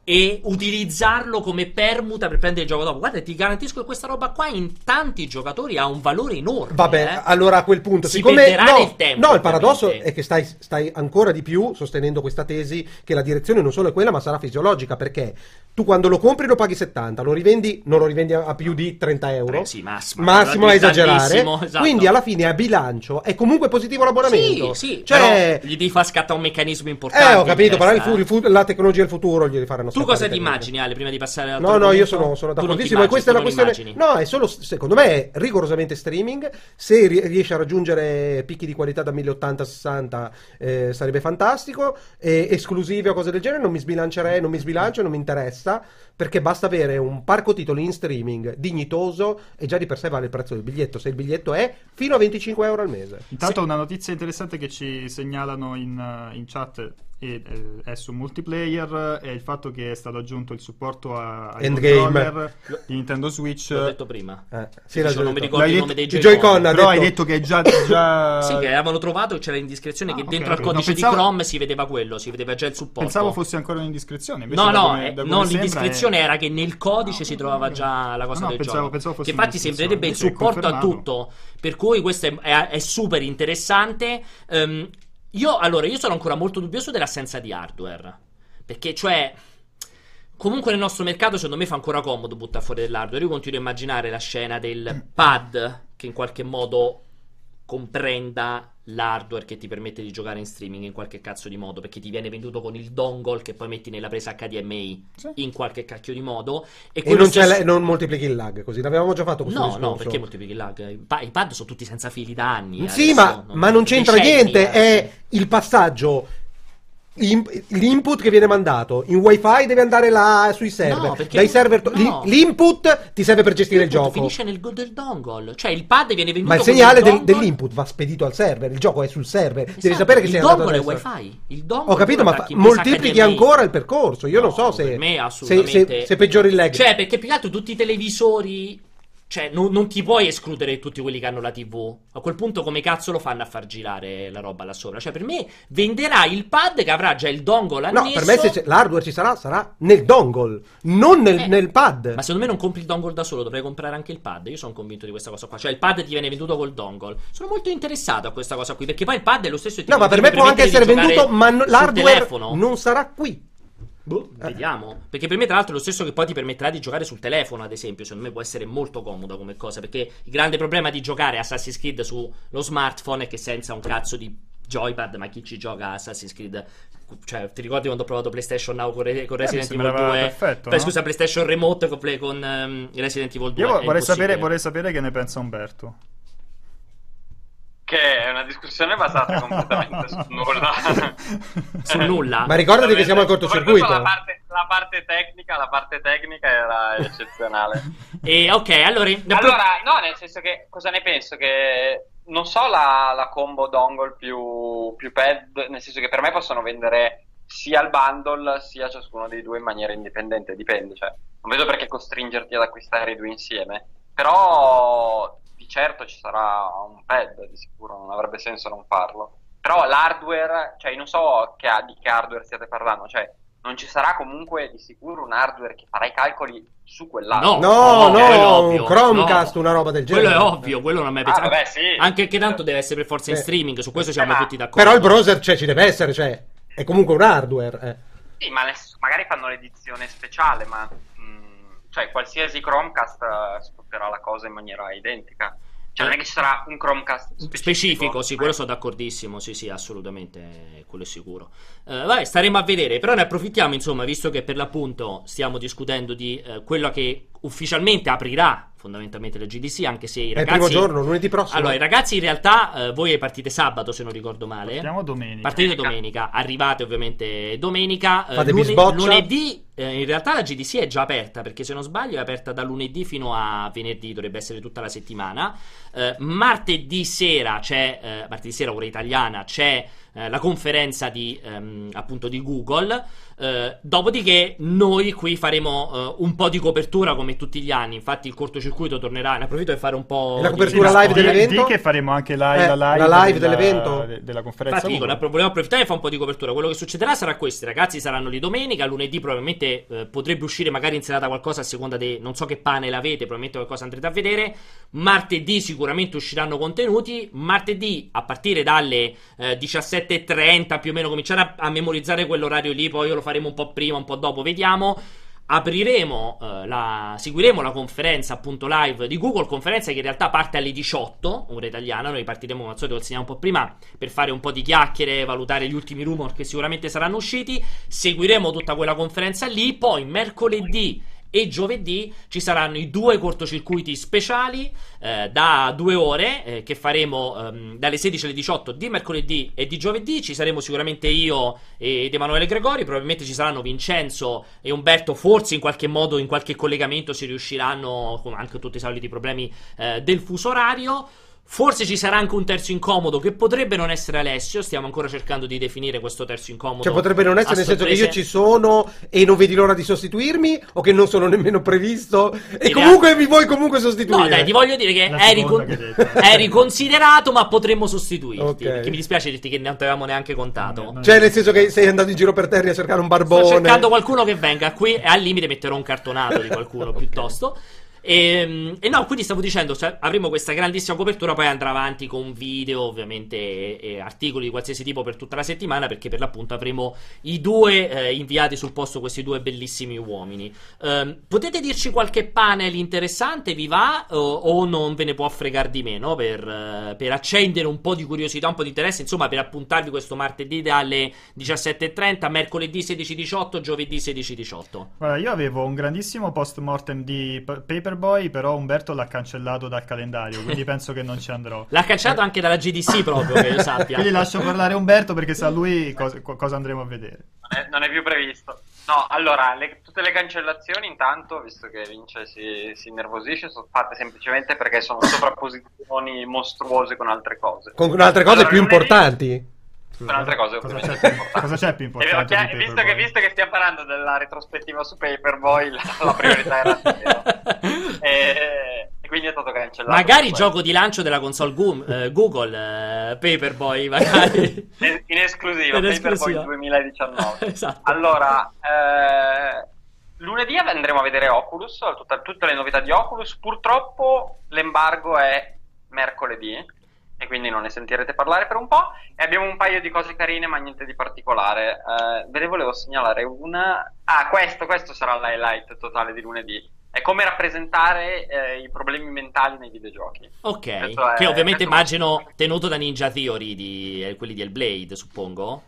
S1: e utilizzarlo come permuta per prendere il gioco dopo. Guarda, ti garantisco che questa roba qua in tanti giocatori ha un valore enorme.
S3: Vabbè,
S1: eh.
S3: allora a quel punto,
S1: Si
S3: siccome no,
S1: nel tempo,
S3: no, il paradosso
S1: ovviamente.
S3: è che stai, stai ancora di più sostenendo questa tesi che la direzione non solo è quella, ma sarà fisiologica, perché tu quando lo compri lo paghi 70, lo rivendi, non lo rivendi a più di 30 euro.
S1: Eh sì, massimo.
S3: Massimo a esagerare.
S1: Esatto.
S3: Quindi alla fine a bilancio è comunque positivo l'abbonamento.
S1: Sì, sì,
S3: Cioè,
S1: però gli devi far scattare un meccanismo importante.
S3: eh, ho capito, però il fu-
S1: eh.
S3: il fu- la tecnologia del futuro gli faranno
S1: Tu cosa ti immagini, Ale, prima di passare al
S3: No, no, io sono, sono d'accordissimo. E questa è la questione. No, è solo, secondo me, è rigorosamente streaming. Se ri- riesce a raggiungere picchi di qualità da 1080-60 eh, sarebbe fantastico. E esclusive o cose del genere non mi sbilancerei, non mi sbilancio, non mi interessa. Perché basta avere un parco titoli in streaming dignitoso e già di per sé vale il prezzo del biglietto. Se il biglietto è fino a 25 euro al mese.
S2: Intanto una notizia interessante che ci segnalano in, eh, in chat e, eh, è su multiplayer è il fatto che è stato aggiunto il supporto a, ai
S3: Endgame.
S2: di Nintendo Switch.
S1: L'ho detto prima.
S3: Eh,
S1: Sì,
S3: l'ha
S1: non mi
S3: detto.
S1: ricordo
S2: L'hai
S1: il nome
S2: detto-
S1: dei Joy-Con.
S3: Joy-Con, ha
S2: Però hai
S3: detto-
S2: detto che è già... già...
S1: Sì, che avevano trovato e c'era l'indiscrezione
S2: Ah,
S1: che
S2: ok,
S1: dentro al
S2: ok.
S1: codice
S2: No, pensavo-
S1: di Chrome si vedeva quello, si vedeva già il supporto.
S2: Pensavo fosse ancora un'indiscrezione. invece
S1: No, no,
S2: come-
S1: eh, no, l'indiscrezione
S2: è-
S1: era che nel codice si trovava già la cosa
S2: No, no,
S1: del
S2: pensavo-
S1: gioco.
S2: pensavo fosse
S1: che infatti sembrerebbe il supporto a tutto. Per cui questo è, è- è super interessante. Ehm, io, allora, io sono ancora molto dubbioso dell'assenza di hardware. Perché, cioè. Comunque nel nostro mercato secondo me fa ancora comodo buttare fuori dell'hardware. Io continuo a immaginare la scena del pad che in qualche modo comprenda l'hardware che ti permette di giocare in streaming in qualche cazzo di modo, perché ti viene venduto con il dongle che poi metti nella presa HDMI
S2: Sì.
S1: in qualche cacchio di modo e,
S3: E non, c'è
S1: stesso-
S3: la- non moltiplichi il lag, così l'avevamo già fatto questo
S1: No,
S3: discorso.
S1: no, perché moltiplichi il lag? I, pa- i pad sono tutti senza fili da anni.
S3: Sì,
S1: adesso,
S3: ma, ma non c'entra
S1: decenni,
S3: niente,
S1: eh.
S3: è il passaggio. In- L'input che viene mandato in wifi deve andare là sui server.
S1: No,
S3: Dai server to-
S1: no.
S3: l'in- L'input ti serve per gestire il
S1: Appunto,
S3: gioco.
S1: Finisce nel go del dongle. Cioè, il pad viene venduto
S3: Ma il segnale del-
S1: dongle.
S3: dell'input va spedito al server. Il gioco è sul server. Devi
S1: Esatto,
S3: sapere che
S1: il
S3: sei andato
S1: dongle è
S3: adesso.
S1: wifi. Il dongle
S3: Ho capito, ma fa- moltiplichi ancora il percorso. Io non
S1: No,
S3: so se, se, se- se peggiori il lag.
S1: Cioè, perché più che altro tutti i televisori. Cioè, non, non ti puoi escludere tutti quelli che hanno la TV. A quel punto, come cazzo lo fanno a far girare la roba là sopra? Cioè, per me venderà il pad che avrà già il dongle
S3: No,
S1: annesso.
S3: per me se l'hardware ci sarà, sarà nel dongle, non nel,
S1: Eh,
S3: nel pad.
S1: Ma secondo me non compri il dongle da solo, dovrei comprare anche il pad. Io sono convinto di questa cosa qua. Cioè, il pad ti viene venduto col dongle. Sono molto interessato a questa cosa qui. Perché poi il pad è lo stesso.
S3: No, ma per me può anche essere venduto, ma no- l'hardware non sarà qui.
S1: Boh, vediamo. Perché per me, tra l'altro, è lo stesso che poi ti permetterà di giocare sul telefono, ad esempio. Secondo me può essere molto comoda come cosa. Perché il grande problema di giocare Assassin's Creed sullo smartphone è che senza un cazzo di joypad, ma chi ci gioca Assassin's Creed? Cioè, ti ricordi quando ho provato PlayStation Now con, Re- con Resident
S2: mi
S1: Evil 2?
S2: sembrava perfetto,
S1: Beh,
S2: no?
S1: scusa, PlayStation Remote con, con ehm, Resident Evil 2.
S2: Io vorrei sapere, vorrei sapere che ne pensa Umberto.
S4: Che è una discussione basata completamente su nulla. *laughs*
S1: Su nulla.
S3: Ma ricordati che siamo al cortocircuito.
S4: La parte, la parte tecnica, la parte tecnica era eccezionale. *laughs*
S1: E ok, allora.
S4: allora, no, nel senso che cosa ne penso? Che non so la, la combo dongle più, più pad, nel senso che per me possono vendere sia il bundle sia ciascuno dei due in maniera indipendente, dipende. Cioè, non vedo perché costringerti ad acquistare i due insieme. Però certo ci sarà un pad, di sicuro, non avrebbe senso non farlo. Però l'hardware, cioè, io non so che, di che hardware stiate parlando, cioè, non ci sarà comunque di sicuro un hardware che farà i calcoli su quell'hardware.
S1: No,
S3: No,
S1: quello è
S3: no,
S1: ovvio,
S3: un Chromecast,
S1: no.
S3: una roba del
S1: Quello
S3: genere.
S1: è ovvio, quello non mi hai
S4: Ah,
S1: pensato.
S4: vabbè, sì.
S1: Anche che tanto deve essere per forza in
S3: Eh.
S1: streaming, su questo siamo
S4: Eh,
S1: tutti d'accordo.
S3: Però il browser cioè, ci deve essere, cioè, è comunque un hardware. eh.
S4: Sì, ma magari fanno l'edizione speciale, ma cioè qualsiasi Chromecast eh, sfrutterà la cosa in maniera identica. Cioè non è che ci sarà un Chromecast specifico.
S1: Specifico, sì, quello sono d'accordissimo, sì, sì, assolutamente, quello è sicuro. Eh, vai, staremo a vedere, però ne approfittiamo, insomma, visto che per l'appunto stiamo discutendo di eh, quello che ufficialmente aprirà fondamentalmente la GDC, anche se i
S3: È il
S1: ragazzi...
S3: primo giorno, lunedì prossimo.
S1: Allora, i ragazzi in realtà, eh, voi partite sabato, se non ricordo male.
S2: Partiamo domenica.
S1: Partite domenica, arrivate ovviamente domenica. eh,
S3: Fate
S1: lune-
S3: bisboccia.
S1: lunedì, eh, in realtà la GDC è già aperta, perché se non sbaglio è aperta da lunedì fino a venerdì, dovrebbe essere tutta la settimana. Eh, martedì sera c'è, eh, martedì sera ora italiana, c'è eh, la conferenza di, ehm, appunto di Google. Eh, dopodiché noi qui faremo eh, un po' di copertura come tutti gli anni. Infatti il cortocircuito tornerà. Ne approfitto per fare un po'
S3: la
S1: di-
S3: copertura live dell'evento?
S2: Di che faremo anche live,
S3: Eh,
S2: la live,
S3: la live
S2: della-
S3: dell'evento?
S2: de- della conferenza.
S1: Infatti, dico, volevo approfittare e fare un po' di copertura. Quello che succederà sarà questo: i ragazzi saranno lì domenica. Lunedì, probabilmente probabilmente eh, potrebbe uscire magari in serata qualcosa a seconda di non so che panel avete, probabilmente qualcosa andrete a vedere. Martedì sicuramente usciranno contenuti. Martedì a partire dalle eh, 17.30 più o meno cominciare a, a memorizzare quell'orario lì, poi lo faremo un po' prima, un po' dopo, vediamo apriremo eh, la, seguiremo la conferenza appunto live di Google, conferenza che in realtà parte alle 18, ora italiana, noi partiremo come al solito col un po' prima per fare un po' di chiacchiere, valutare gli ultimi rumor che sicuramente saranno usciti, seguiremo tutta quella conferenza lì, poi mercoledì e giovedì ci saranno i due cortocircuiti speciali eh, da due ore eh, che faremo ehm, dalle 16 alle 18 di mercoledì e di giovedì. Ci saremo sicuramente io ed Emanuele Gregori, probabilmente ci saranno Vincenzo e Umberto, forse in qualche modo, in qualche collegamento si riusciranno, con anche tutti i soliti problemi eh, del fuso orario. Forse ci sarà anche un terzo incomodo che potrebbe non essere Alessio. Stiamo ancora cercando di definire questo terzo incomodo.
S3: Cioè, potrebbe non essere nel senso che io ci sono e non vedi l'ora di sostituirmi, o che non sono nemmeno previsto. E in comunque realtà... mi vuoi comunque sostituire.
S1: No, dai, ti voglio dire che eri, con... che *laughs* eri, considerato, ma potremmo sostituirti. Okay. Perché mi dispiace dirti che non ti avevamo neanche contato.
S3: Cioè, nel senso che sei andato in giro per terra a cercare un barbone.
S1: Sto cercando qualcuno che venga qui e al limite metterò un cartonato di qualcuno *laughs* piuttosto. E, ehm, e, no, quindi stavo dicendo, cioè, avremo questa grandissima copertura, poi andrà avanti con video, ovviamente, e, e articoli di qualsiasi tipo per tutta la settimana, perché per l'appunto avremo i due eh, inviati sul posto, questi due bellissimi uomini. Um, potete dirci qualche panel interessante, vi va, o, o non ve ne può fregare di meno, per, uh, per, accendere un po' di curiosità, un po' di interesse, insomma, per appuntarvi questo martedì dalle 17.30, mercoledì 16.18, giovedì 16.18.
S2: Guarda, io avevo un grandissimo post mortem di Paper Paperboy, però Umberto l'ha cancellato dal calendario, quindi *laughs* penso che non ci andrò.
S1: L'ha cancellato anche dalla GDC proprio, che io sappia.
S2: quindi lascio parlare Umberto perché sa lui cosa, cosa andremo a vedere.
S4: Non è, non è più previsto. No, allora, le, tutte le cancellazioni intanto, visto che Vince si, si innervosisce, sono fatte semplicemente perché sono sovrapposizioni mostruose con altre cose.
S3: Con altre cose allora, più lunedì... importanti?
S4: Con altre cose
S2: cosa c'è, cosa c'è più importante
S4: eh, visto, che, visto, che, stiamo parlando della retrospettiva su Paperboy la, la priorità era *laughs* e, e, quindi è stato cancellato.
S1: Magari gioco di lancio della console Go- eh, Google eh, Paperboy magari.
S4: In esclusiva in Paperboy 2019 *laughs* esatto. allora eh, lunedì andremo a vedere Oculus tutta, tutte le novità di Oculus. Purtroppo l'embargo è mercoledì e quindi non ne sentirete parlare per un po'. E abbiamo un paio di cose carine, ma niente di particolare. Eh, ve ne volevo segnalare una. Ah, questo, questo sarà l'highlight totale di lunedì. È come rappresentare eh, i problemi mentali nei videogiochi.
S1: Ok, è, che ovviamente immagino è... tenuto da Ninja Theory, di, eh, quelli di Hellblade, suppongo.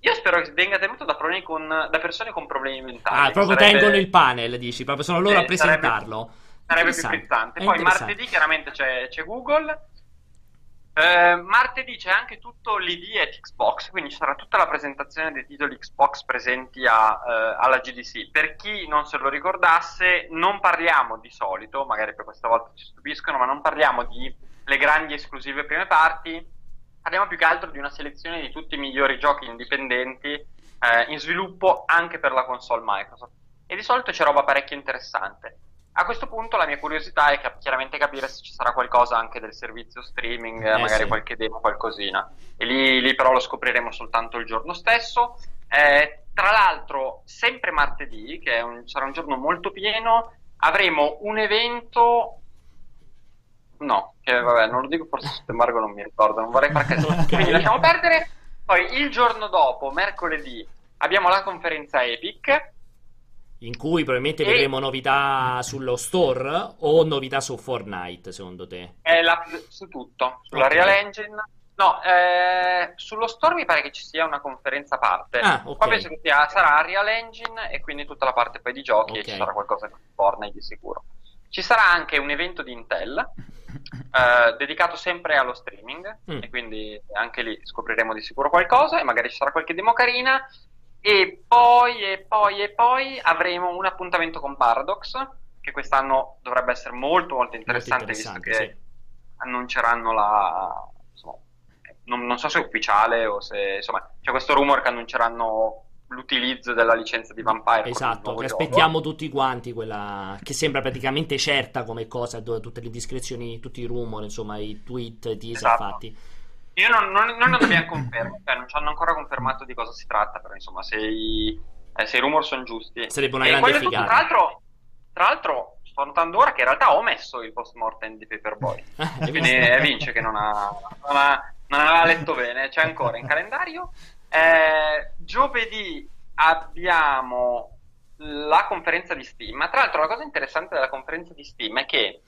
S4: Io spero che venga tenuto da, con, da persone con problemi mentali.
S1: Ah, proprio sarebbe... tengono il panel, dici, proprio sono loro sì, a presentarlo.
S4: Sarebbe, sarebbe più frizzante. Poi martedì chiaramente c'è, c'è Google eh, martedì c'è anche tutto l'ID at Xbox, quindi ci sarà tutta la presentazione dei titoli Xbox presenti a, eh, alla GDC. Per chi non se lo ricordasse, non parliamo di solito, magari per questa volta ci stupiscono, ma non parliamo di le grandi esclusive prime parti, parliamo più che altro di una selezione di tutti i migliori giochi indipendenti eh, in sviluppo anche per la console Microsoft. E di solito c'è roba parecchio interessante. A questo punto la mia curiosità è cap- chiaramente capire se ci sarà qualcosa anche del servizio streaming, eh, magari sì. qualche demo, qualcosina. E lì, lì, però lo scopriremo soltanto il giorno stesso. Eh, tra l'altro, sempre martedì, che un, sarà un giorno molto pieno, avremo un evento. No, che vabbè, non lo dico forse su embargo, non mi ricordo, non vorrei far casino. *laughs* Quindi lasciamo perdere. Poi il giorno dopo, mercoledì, abbiamo la conferenza Epic
S1: in cui probabilmente e... vedremo novità sullo store o novità su Fortnite, secondo te?
S4: Eh, la, su tutto, sulla okay. Real Engine. No, eh, sullo store mi pare che ci sia una conferenza a parte. Ah, okay. Qua penso che sia, sarà Real Engine e quindi tutta la parte poi di giochi okay. e ci sarà qualcosa con Fortnite di sicuro. Ci sarà anche un evento di Intel *laughs* eh, dedicato sempre allo streaming mm. e quindi anche lì scopriremo di sicuro qualcosa e magari ci sarà qualche demo carina e poi, e poi, e poi avremo un appuntamento con Paradox, che quest'anno dovrebbe essere molto, molto interessante, molto interessante visto che sì. annunceranno la... Insomma, non, non, so se è ufficiale o se... Insomma, c'è questo rumor che annunceranno l'utilizzo della licenza di Vampire.
S1: Esatto, che aspettiamo tutti quanti quella che sembra praticamente certa come cosa, dove tutte le indiscrezioni, tutti i rumor, insomma, i tweet, i teaser esatto. fatti.
S4: Io non, non, non abbiamo confermato, cioè non ci hanno ancora confermato di cosa si tratta, però insomma se i, eh, se i rumor sono giusti.
S1: Sarebbe una
S4: E
S1: grande
S4: è tutto.
S1: figata.
S4: Tra l'altro, tra l'altro, sto notando ora che in realtà ho messo il post mortem di Paperboy.
S1: Hai *laughs*
S4: Quindi è Vince che non, ha, non, ha- non aveva letto bene, c'è ancora in calendario. Eh, giovedì abbiamo la conferenza di Steam. Ma tra l'altro la cosa interessante della conferenza di Steam è che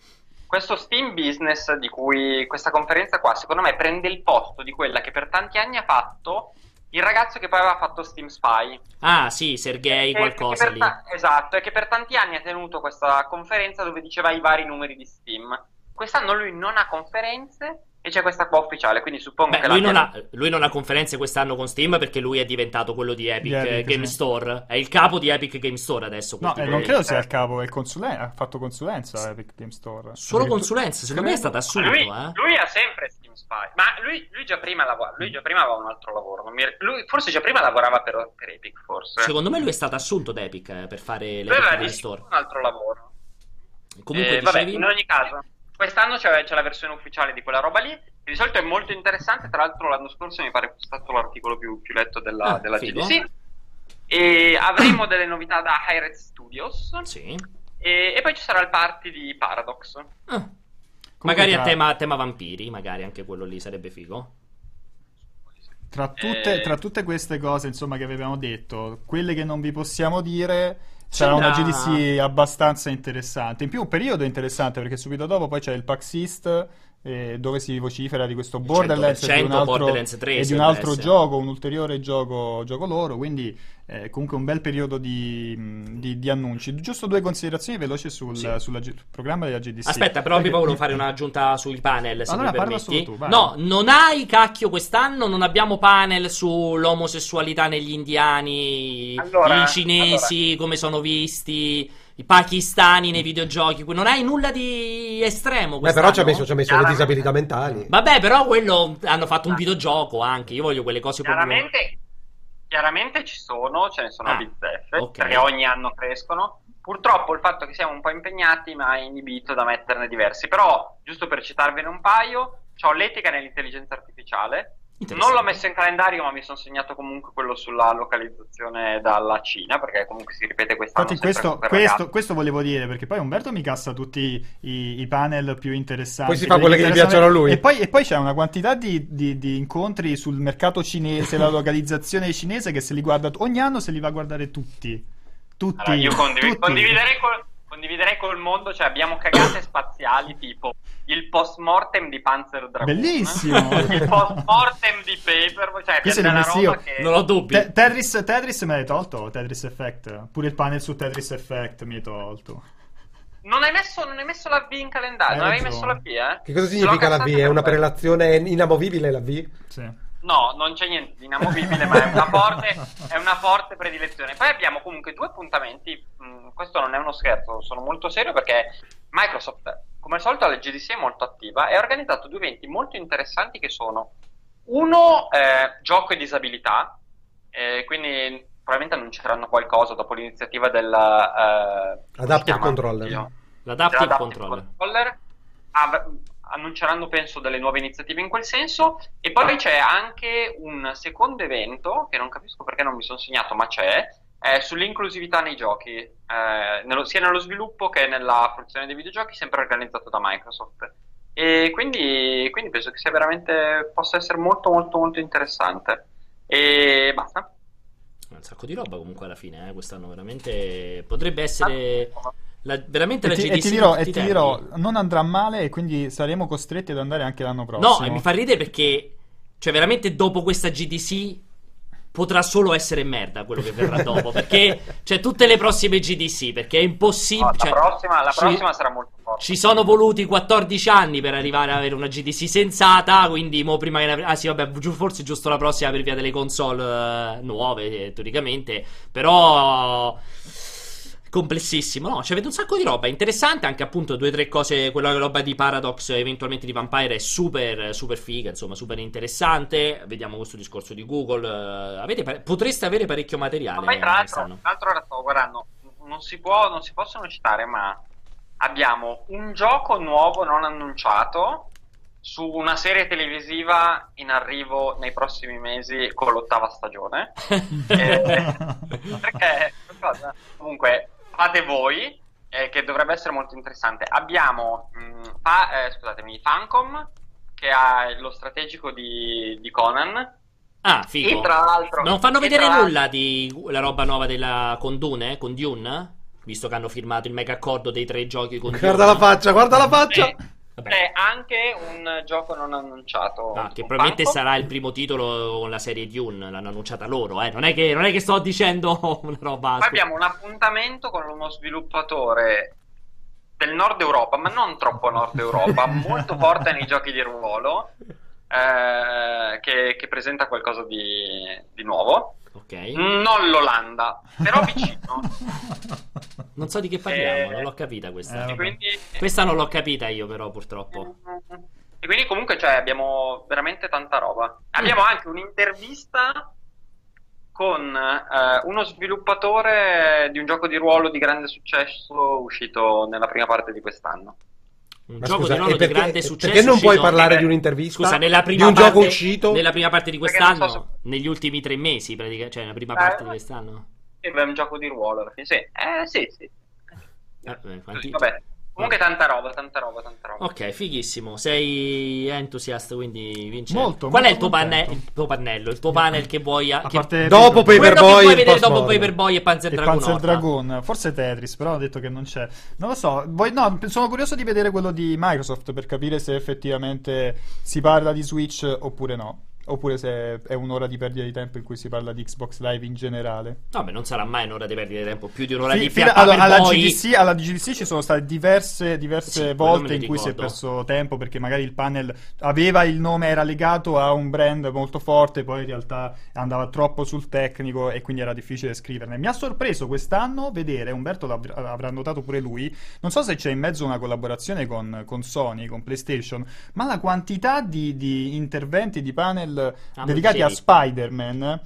S4: questo Steam Business di cui questa conferenza qua, secondo me, prende il posto di quella che per tanti anni ha fatto il ragazzo che poi aveva fatto Steam Spy.
S1: Ah, sì, Sergei qualcosa lì.
S4: ta- esatto, e che per tanti anni ha tenuto questa conferenza dove diceva i vari numeri di Steam. Quest'anno lui non ha conferenze e c'è questa qua ufficiale, quindi suppongo
S1: Beh,
S4: che
S1: lui non, ha, lui non ha conferenze quest'anno con Steam perché lui è diventato quello di Epic,
S2: Di Epic,
S1: eh, Game
S2: sì.
S1: Store. È il capo di Epic Game Store adesso.
S2: No, eh, non credo sia il capo, è il consulente. Ha fatto consulenza a Epic Game Store.
S1: Solo
S2: Addirittura-
S1: consulenza, secondo me è stato assunto,
S4: lui,
S1: eh.
S4: lui ha sempre Steam Spy, ma lui, lui già prima lavora, lui già prima aveva un altro lavoro. non mi- lui forse già prima lavorava per, per Epic, forse.
S1: Secondo me lui è stato assunto da Epic eh, per fare l'Epic Game Store.
S4: un altro lavoro.
S1: Comunque
S4: Eh, vabbè,
S1: dicevi...
S4: in ogni caso, quest'anno c'è, c'è la versione ufficiale di quella roba lì. che Di solito è molto interessante. Tra l'altro, l'anno scorso mi pare fosse stato l'articolo più, più letto della,
S1: Ah,
S4: della. GDC. E avremo delle novità da Hi-Red Studios.
S1: Sì.
S4: E, e poi ci sarà il party di Paradox.
S1: Ah. Magari a
S2: tra-
S1: tema, tema vampiri, magari anche quello lì sarebbe figo.
S2: Tra tutte,
S4: Eh,
S2: tra tutte queste cose, insomma, che avevamo detto, quelle che non vi possiamo dire, sarà una GDC abbastanza interessante. In più, un periodo interessante perché subito dopo poi c'è il PAX East, eh, dove si vocifera di questo Borderlands e di un
S1: 100%
S2: altro,
S1: Borderlands 3
S2: e di un altro gioco, un ulteriore gioco, gioco loro. Quindi, eh, comunque, un bel periodo di, mh, di- di annunci. Giusto due considerazioni veloci sul
S1: Sì.
S2: sulla G- programma della GDC.
S1: Aspetta, però
S2: Perché-
S1: prima volevo fare un'aggiunta sui panel, se
S2: Allora parla solo tu, vai.
S1: no, non hai cacchio quest'anno, non abbiamo panel sull'omosessualità negli indiani,
S4: Allora,
S1: i cinesi, come sono visti, i pakistani nei videogiochi. Non hai nulla di estremo
S3: Beh, però ci ha messo, ci ha messo le
S4: Chiaramente.
S3: disabilità mentali.
S1: Vabbè, però quello hanno fatto un videogioco anche. Io voglio quelle cose proprio.
S4: Chiaramente, chiaramente ci sono, ce ne sono
S1: Ah,
S4: a bizzeffe,
S1: ok.
S4: perché ogni anno crescono. Purtroppo il fatto che siamo un po' impegnati mi ha inibito da metterne diversi. Però, giusto per citarvene un paio, ho l'etica nell'intelligenza artificiale. Non l'ho messo in calendario, ma mi sono segnato comunque quello sulla localizzazione dalla Cina, perché comunque si ripete quest'anno.
S2: Infatti, questo, questo, questo volevo dire perché poi Umberto mi cassa tutti i, i panel più interessanti.
S3: Poi si fa quelle che gli piacciono a lui.
S2: E poi, e poi c'è una quantità di, di- di incontri sul mercato cinese, la *laughs* localizzazione cinese che se li guarda ogni anno se li va a guardare tutti. Tutti.
S4: Allora, io condiv-
S2: tutti.
S4: condividerei, col, condividerei col mondo, cioè abbiamo cagate *coughs* spaziali tipo il post mortem di Panzer Dragoon.
S2: Bellissimo. *laughs*
S4: il post mortem di Paper, cioè della
S2: l'ho messo
S4: roba
S2: io.
S4: che...
S1: Non ho dubbi.
S2: Te- Tetris, Tetris me l'hai tolto, Tetris Effect. Pure il panel su Tetris Effect mi hai tolto.
S4: Non hai messo, non hai messo la V in calendario,
S2: Hai
S4: non avevi
S2: ragione.
S4: messo la V, eh?
S3: Che cosa
S4: Se
S3: significa la V? È una prelazione inamovibile la V?
S2: Sì.
S4: No, non c'è niente di inamovibile, ma è una *laughs* forte, è una forte predilezione. Poi abbiamo comunque due appuntamenti. mh, questo non è uno scherzo, sono molto serio perché Microsoft, come al solito, alla GDC è molto attiva e ha organizzato due eventi molto interessanti che sono uno, eh, gioco e disabilità, eh, quindi probabilmente annunceranno qualcosa dopo l'iniziativa del eh?
S3: Controller.
S1: L'Adaptive
S4: Adaptive
S1: Controller.
S4: Controller. Av- annunceranno penso delle nuove iniziative in quel senso. E poi c'è anche un secondo evento che non capisco perché non mi sono segnato ma c'è è sull'inclusività nei giochi. Eh, nello- sia nello sviluppo che nella produzione dei videogiochi sempre organizzato da Microsoft. E quindi, quindi penso che sia veramente possa essere molto molto molto interessante. E basta.
S1: Un sacco di roba comunque alla fine, eh, quest'anno veramente potrebbe essere la- veramente
S2: E
S1: la
S2: ti,
S1: GDC
S2: e ti dirò,
S1: di
S2: e ti dirò, non andrà male e quindi saremo costretti ad andare anche l'anno prossimo.
S1: No, e mi fa ridere perché cioè veramente dopo questa GDC potrà solo essere merda quello che verrà dopo, *laughs* perché cioè tutte le prossime GDC, perché è
S4: No,
S1: impossibile,
S4: la,
S1: cioè,
S4: prossima, la
S1: ci-
S4: prossima sarà molto forte
S1: Ci sono voluti 14 anni per arrivare ad avere una GDC sensata, quindi mo prima che Ah sì, vabbè, forse giusto la prossima per via delle console eh, nuove, eh, teoricamente, però complessissimo, no? Ci avete un sacco di roba interessante, anche appunto due o tre cose, quella roba di Paradox, eventualmente di Vampire è super super figa, insomma, super interessante. Vediamo questo discorso di Google, eh, avete pare- potreste avere parecchio materiale
S4: Ma tra l'altro, tra l'altro ora stavo guardando, non si, può, non si possono citare, ma abbiamo un gioco nuovo non annunciato su una serie televisiva in arrivo nei prossimi mesi con l'ottava stagione. *laughs* Eh, perché cosa? comunque fate voi, eh, che dovrebbe essere molto interessante. Abbiamo mh, fa- eh, scusatemi, Fancom che ha lo strategico di, di Conan.
S1: Ah, figo.
S4: E tra l'altro,
S1: Non fanno vedere
S4: tra-
S1: nulla di la roba nuova della con Dune? Con Dune? Visto che hanno firmato il mega accordo dei tre giochi con
S3: Guarda
S1: Dune.
S3: la faccia, guarda la faccia.
S4: Eh,
S1: Vabbè.
S4: C'è anche un gioco non annunciato.
S1: Ah, che probabilmente
S4: Fancom.
S1: sarà il primo titolo con la serie Dune. L'hanno annunciata loro, eh. Non è che, non è che sto dicendo *laughs* una roba.
S4: Poi abbiamo un appuntamento con uno sviluppatore del nord Europa, ma non troppo nord Europa, *laughs* molto forte nei giochi di ruolo, eh, che, che presenta qualcosa di, di nuovo.
S1: Ok.
S4: Non l'Olanda, però *laughs* vicino.
S1: Non so di che parliamo,
S4: Eh,
S1: non l'ho capita questa.
S2: eh,
S4: E quindi,
S1: Questa non l'ho capita io, però, purtroppo.
S4: e quindi comunque cioè, abbiamo veramente tanta roba. Abbiamo anche un'intervista con eh, uno sviluppatore di un gioco di ruolo di grande successo uscito nella prima parte di quest'anno.
S1: Un
S3: Ma
S1: gioco
S3: scusa,
S1: di ruolo
S3: e
S1: di
S3: perché-
S1: grande successo.
S3: perché non puoi parlare di un'intervista?
S1: Scusa, nella prima
S3: di un
S1: parte,
S3: gioco uscito?
S1: Nella prima parte di
S4: Perché
S1: quest'anno,
S4: so
S1: negli ultimi tre mesi, praticamente, cioè nella prima
S4: Eh,
S1: parte di quest'anno.
S4: È un gioco di ruolo alla fine. Sì, eh, sì, sì.
S1: Eh, eh, quanti-
S4: Vabbè, comunque tanta roba, tanta roba, tanta roba.
S1: Ok, fighissimo. Sei entusiasta, quindi vince.
S2: Molto,
S1: Qual è il
S2: molto
S1: tuo, panne- il tuo pannello? Il tuo panel che vuoi.
S2: A
S1: che-
S2: parte
S3: Dopo
S2: Paper
S3: Paper
S1: quello che
S3: Boy,
S1: vuoi
S3: il
S1: vedere dopo. Paperboy e Panzer Dragon.
S2: Panzer
S1: Horta.
S2: Dragoon, forse Tetris, però ho detto che non c'è. Non lo so, voi- no, sono curioso di vedere quello di Microsoft per capire se effettivamente si parla di Switch oppure no. Oppure se è un'ora di perdita di tempo in cui si parla di Xbox Live in generale.
S1: Vabbè, non sarà mai un'ora di perdere tempo. Più di un'ora
S2: Sì,
S1: di fiatta
S2: allora, alla,
S1: Paperboy.
S2: GDC, alla GDC ci sono state diverse, diverse
S1: Sì,
S2: volte in cui si è perso tempo perché magari il panel aveva il nome, era legato a un brand molto forte, poi in realtà andava troppo sul tecnico e quindi era difficile scriverne. Mi ha sorpreso quest'anno vedere, Umberto l'avr- avrà notato pure lui, non so se c'è in mezzo una collaborazione con, con Sony, con PlayStation, ma la quantità di, di interventi, di panel
S1: Ah,
S2: dedicati a Spider-Man.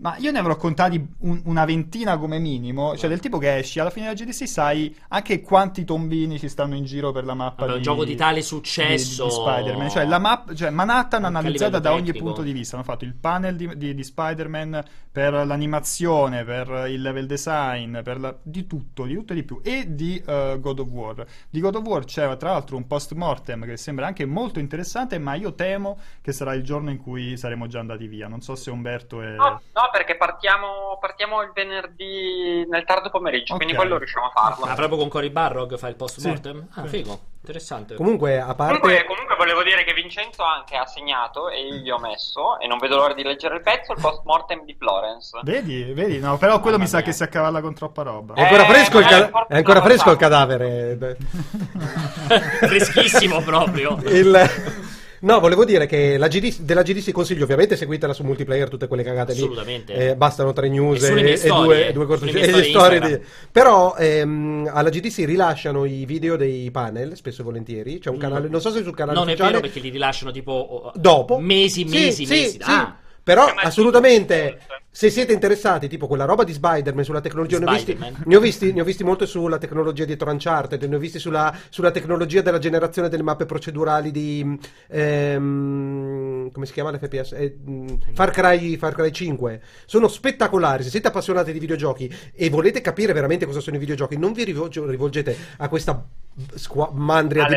S2: Ma io ne avrò contati un- una ventina come minimo. Cioè, del tipo che esci alla fine della GDC, sai anche quanti tombini ci stanno in giro per la mappa.
S1: Vabbè, un
S2: di,
S1: gioco di tale successo.
S2: di, di Spider-Man. Cioè, la mappa, cioè, Manhattan
S1: Anche
S2: analizzata da ogni punto di vista. Hanno fatto il panel di, di- di Spider-Man per l'animazione, per il level design, per la- di tutto, di tutto e di più. E di eh, God of War. Di God of War c'era tra l'altro un post mortem che sembra anche molto interessante, ma io temo che sarà il giorno in cui saremo già andati via. Non so se Umberto è.
S4: No, no, perché partiamo, partiamo il venerdì nel tardo pomeriggio, quindi
S2: Ok.
S4: quello riusciamo a farlo.
S1: Ah, proprio con Cory Barrog fa il post mortem?
S2: Sì,
S1: ah,
S2: sì.
S1: figo. Interessante.
S3: Comunque, a parte...
S4: Comunque, comunque volevo dire che Vincenzo anche ha segnato e io gli ho messo, e non vedo l'ora di leggere il pezzo, il post mortem di Florence.
S2: Vedi, vedi, no, però quello
S1: Mamma
S2: mi sa
S1: mia.
S2: che si accavalla con troppa roba.
S3: È ancora
S4: Eh,
S3: fresco, il,
S4: ma
S3: ca-
S4: è
S3: ancora fresco il
S4: passata.
S3: cadavere. *laughs*
S1: Freschissimo proprio.
S3: Il- No, volevo dire che la GDC della GDC consiglio, ovviamente seguitela su multiplayer, tutte quelle cagate lì.
S1: Assolutamente.
S3: Eh, bastano tre news
S1: E
S3: e, e due, e due
S1: mie
S3: e le
S1: storie
S3: di- Però ehm, alla GDC rilasciano i video dei panel, spesso e volentieri. C'è un canale, non so se sul canale
S1: Non è
S3: ufficiale.
S1: vero perché li rilasciano tipo oh,
S3: dopo
S1: mesi,
S3: Sì,
S1: mesi,
S3: sì,
S1: mesi.
S3: sì.
S1: Ah,
S3: Però assolutamente se siete interessati, tipo quella roba di Spider-Man sulla tecnologia, ne ho, visti, ne ho visti, ne ho visti molto sulla tecnologia dietro Uncharted, ne ho visti sulla, sulla tecnologia della generazione delle mappe procedurali di ehm, come si chiama l'FPS? Eh, mh, Far, Cry, Far Cry 5. Sono spettacolari. Se siete appassionati di videogiochi e volete capire veramente cosa sono i videogiochi, non vi rivolge- rivolgete a questa squa- mandria
S4: Ale,
S3: di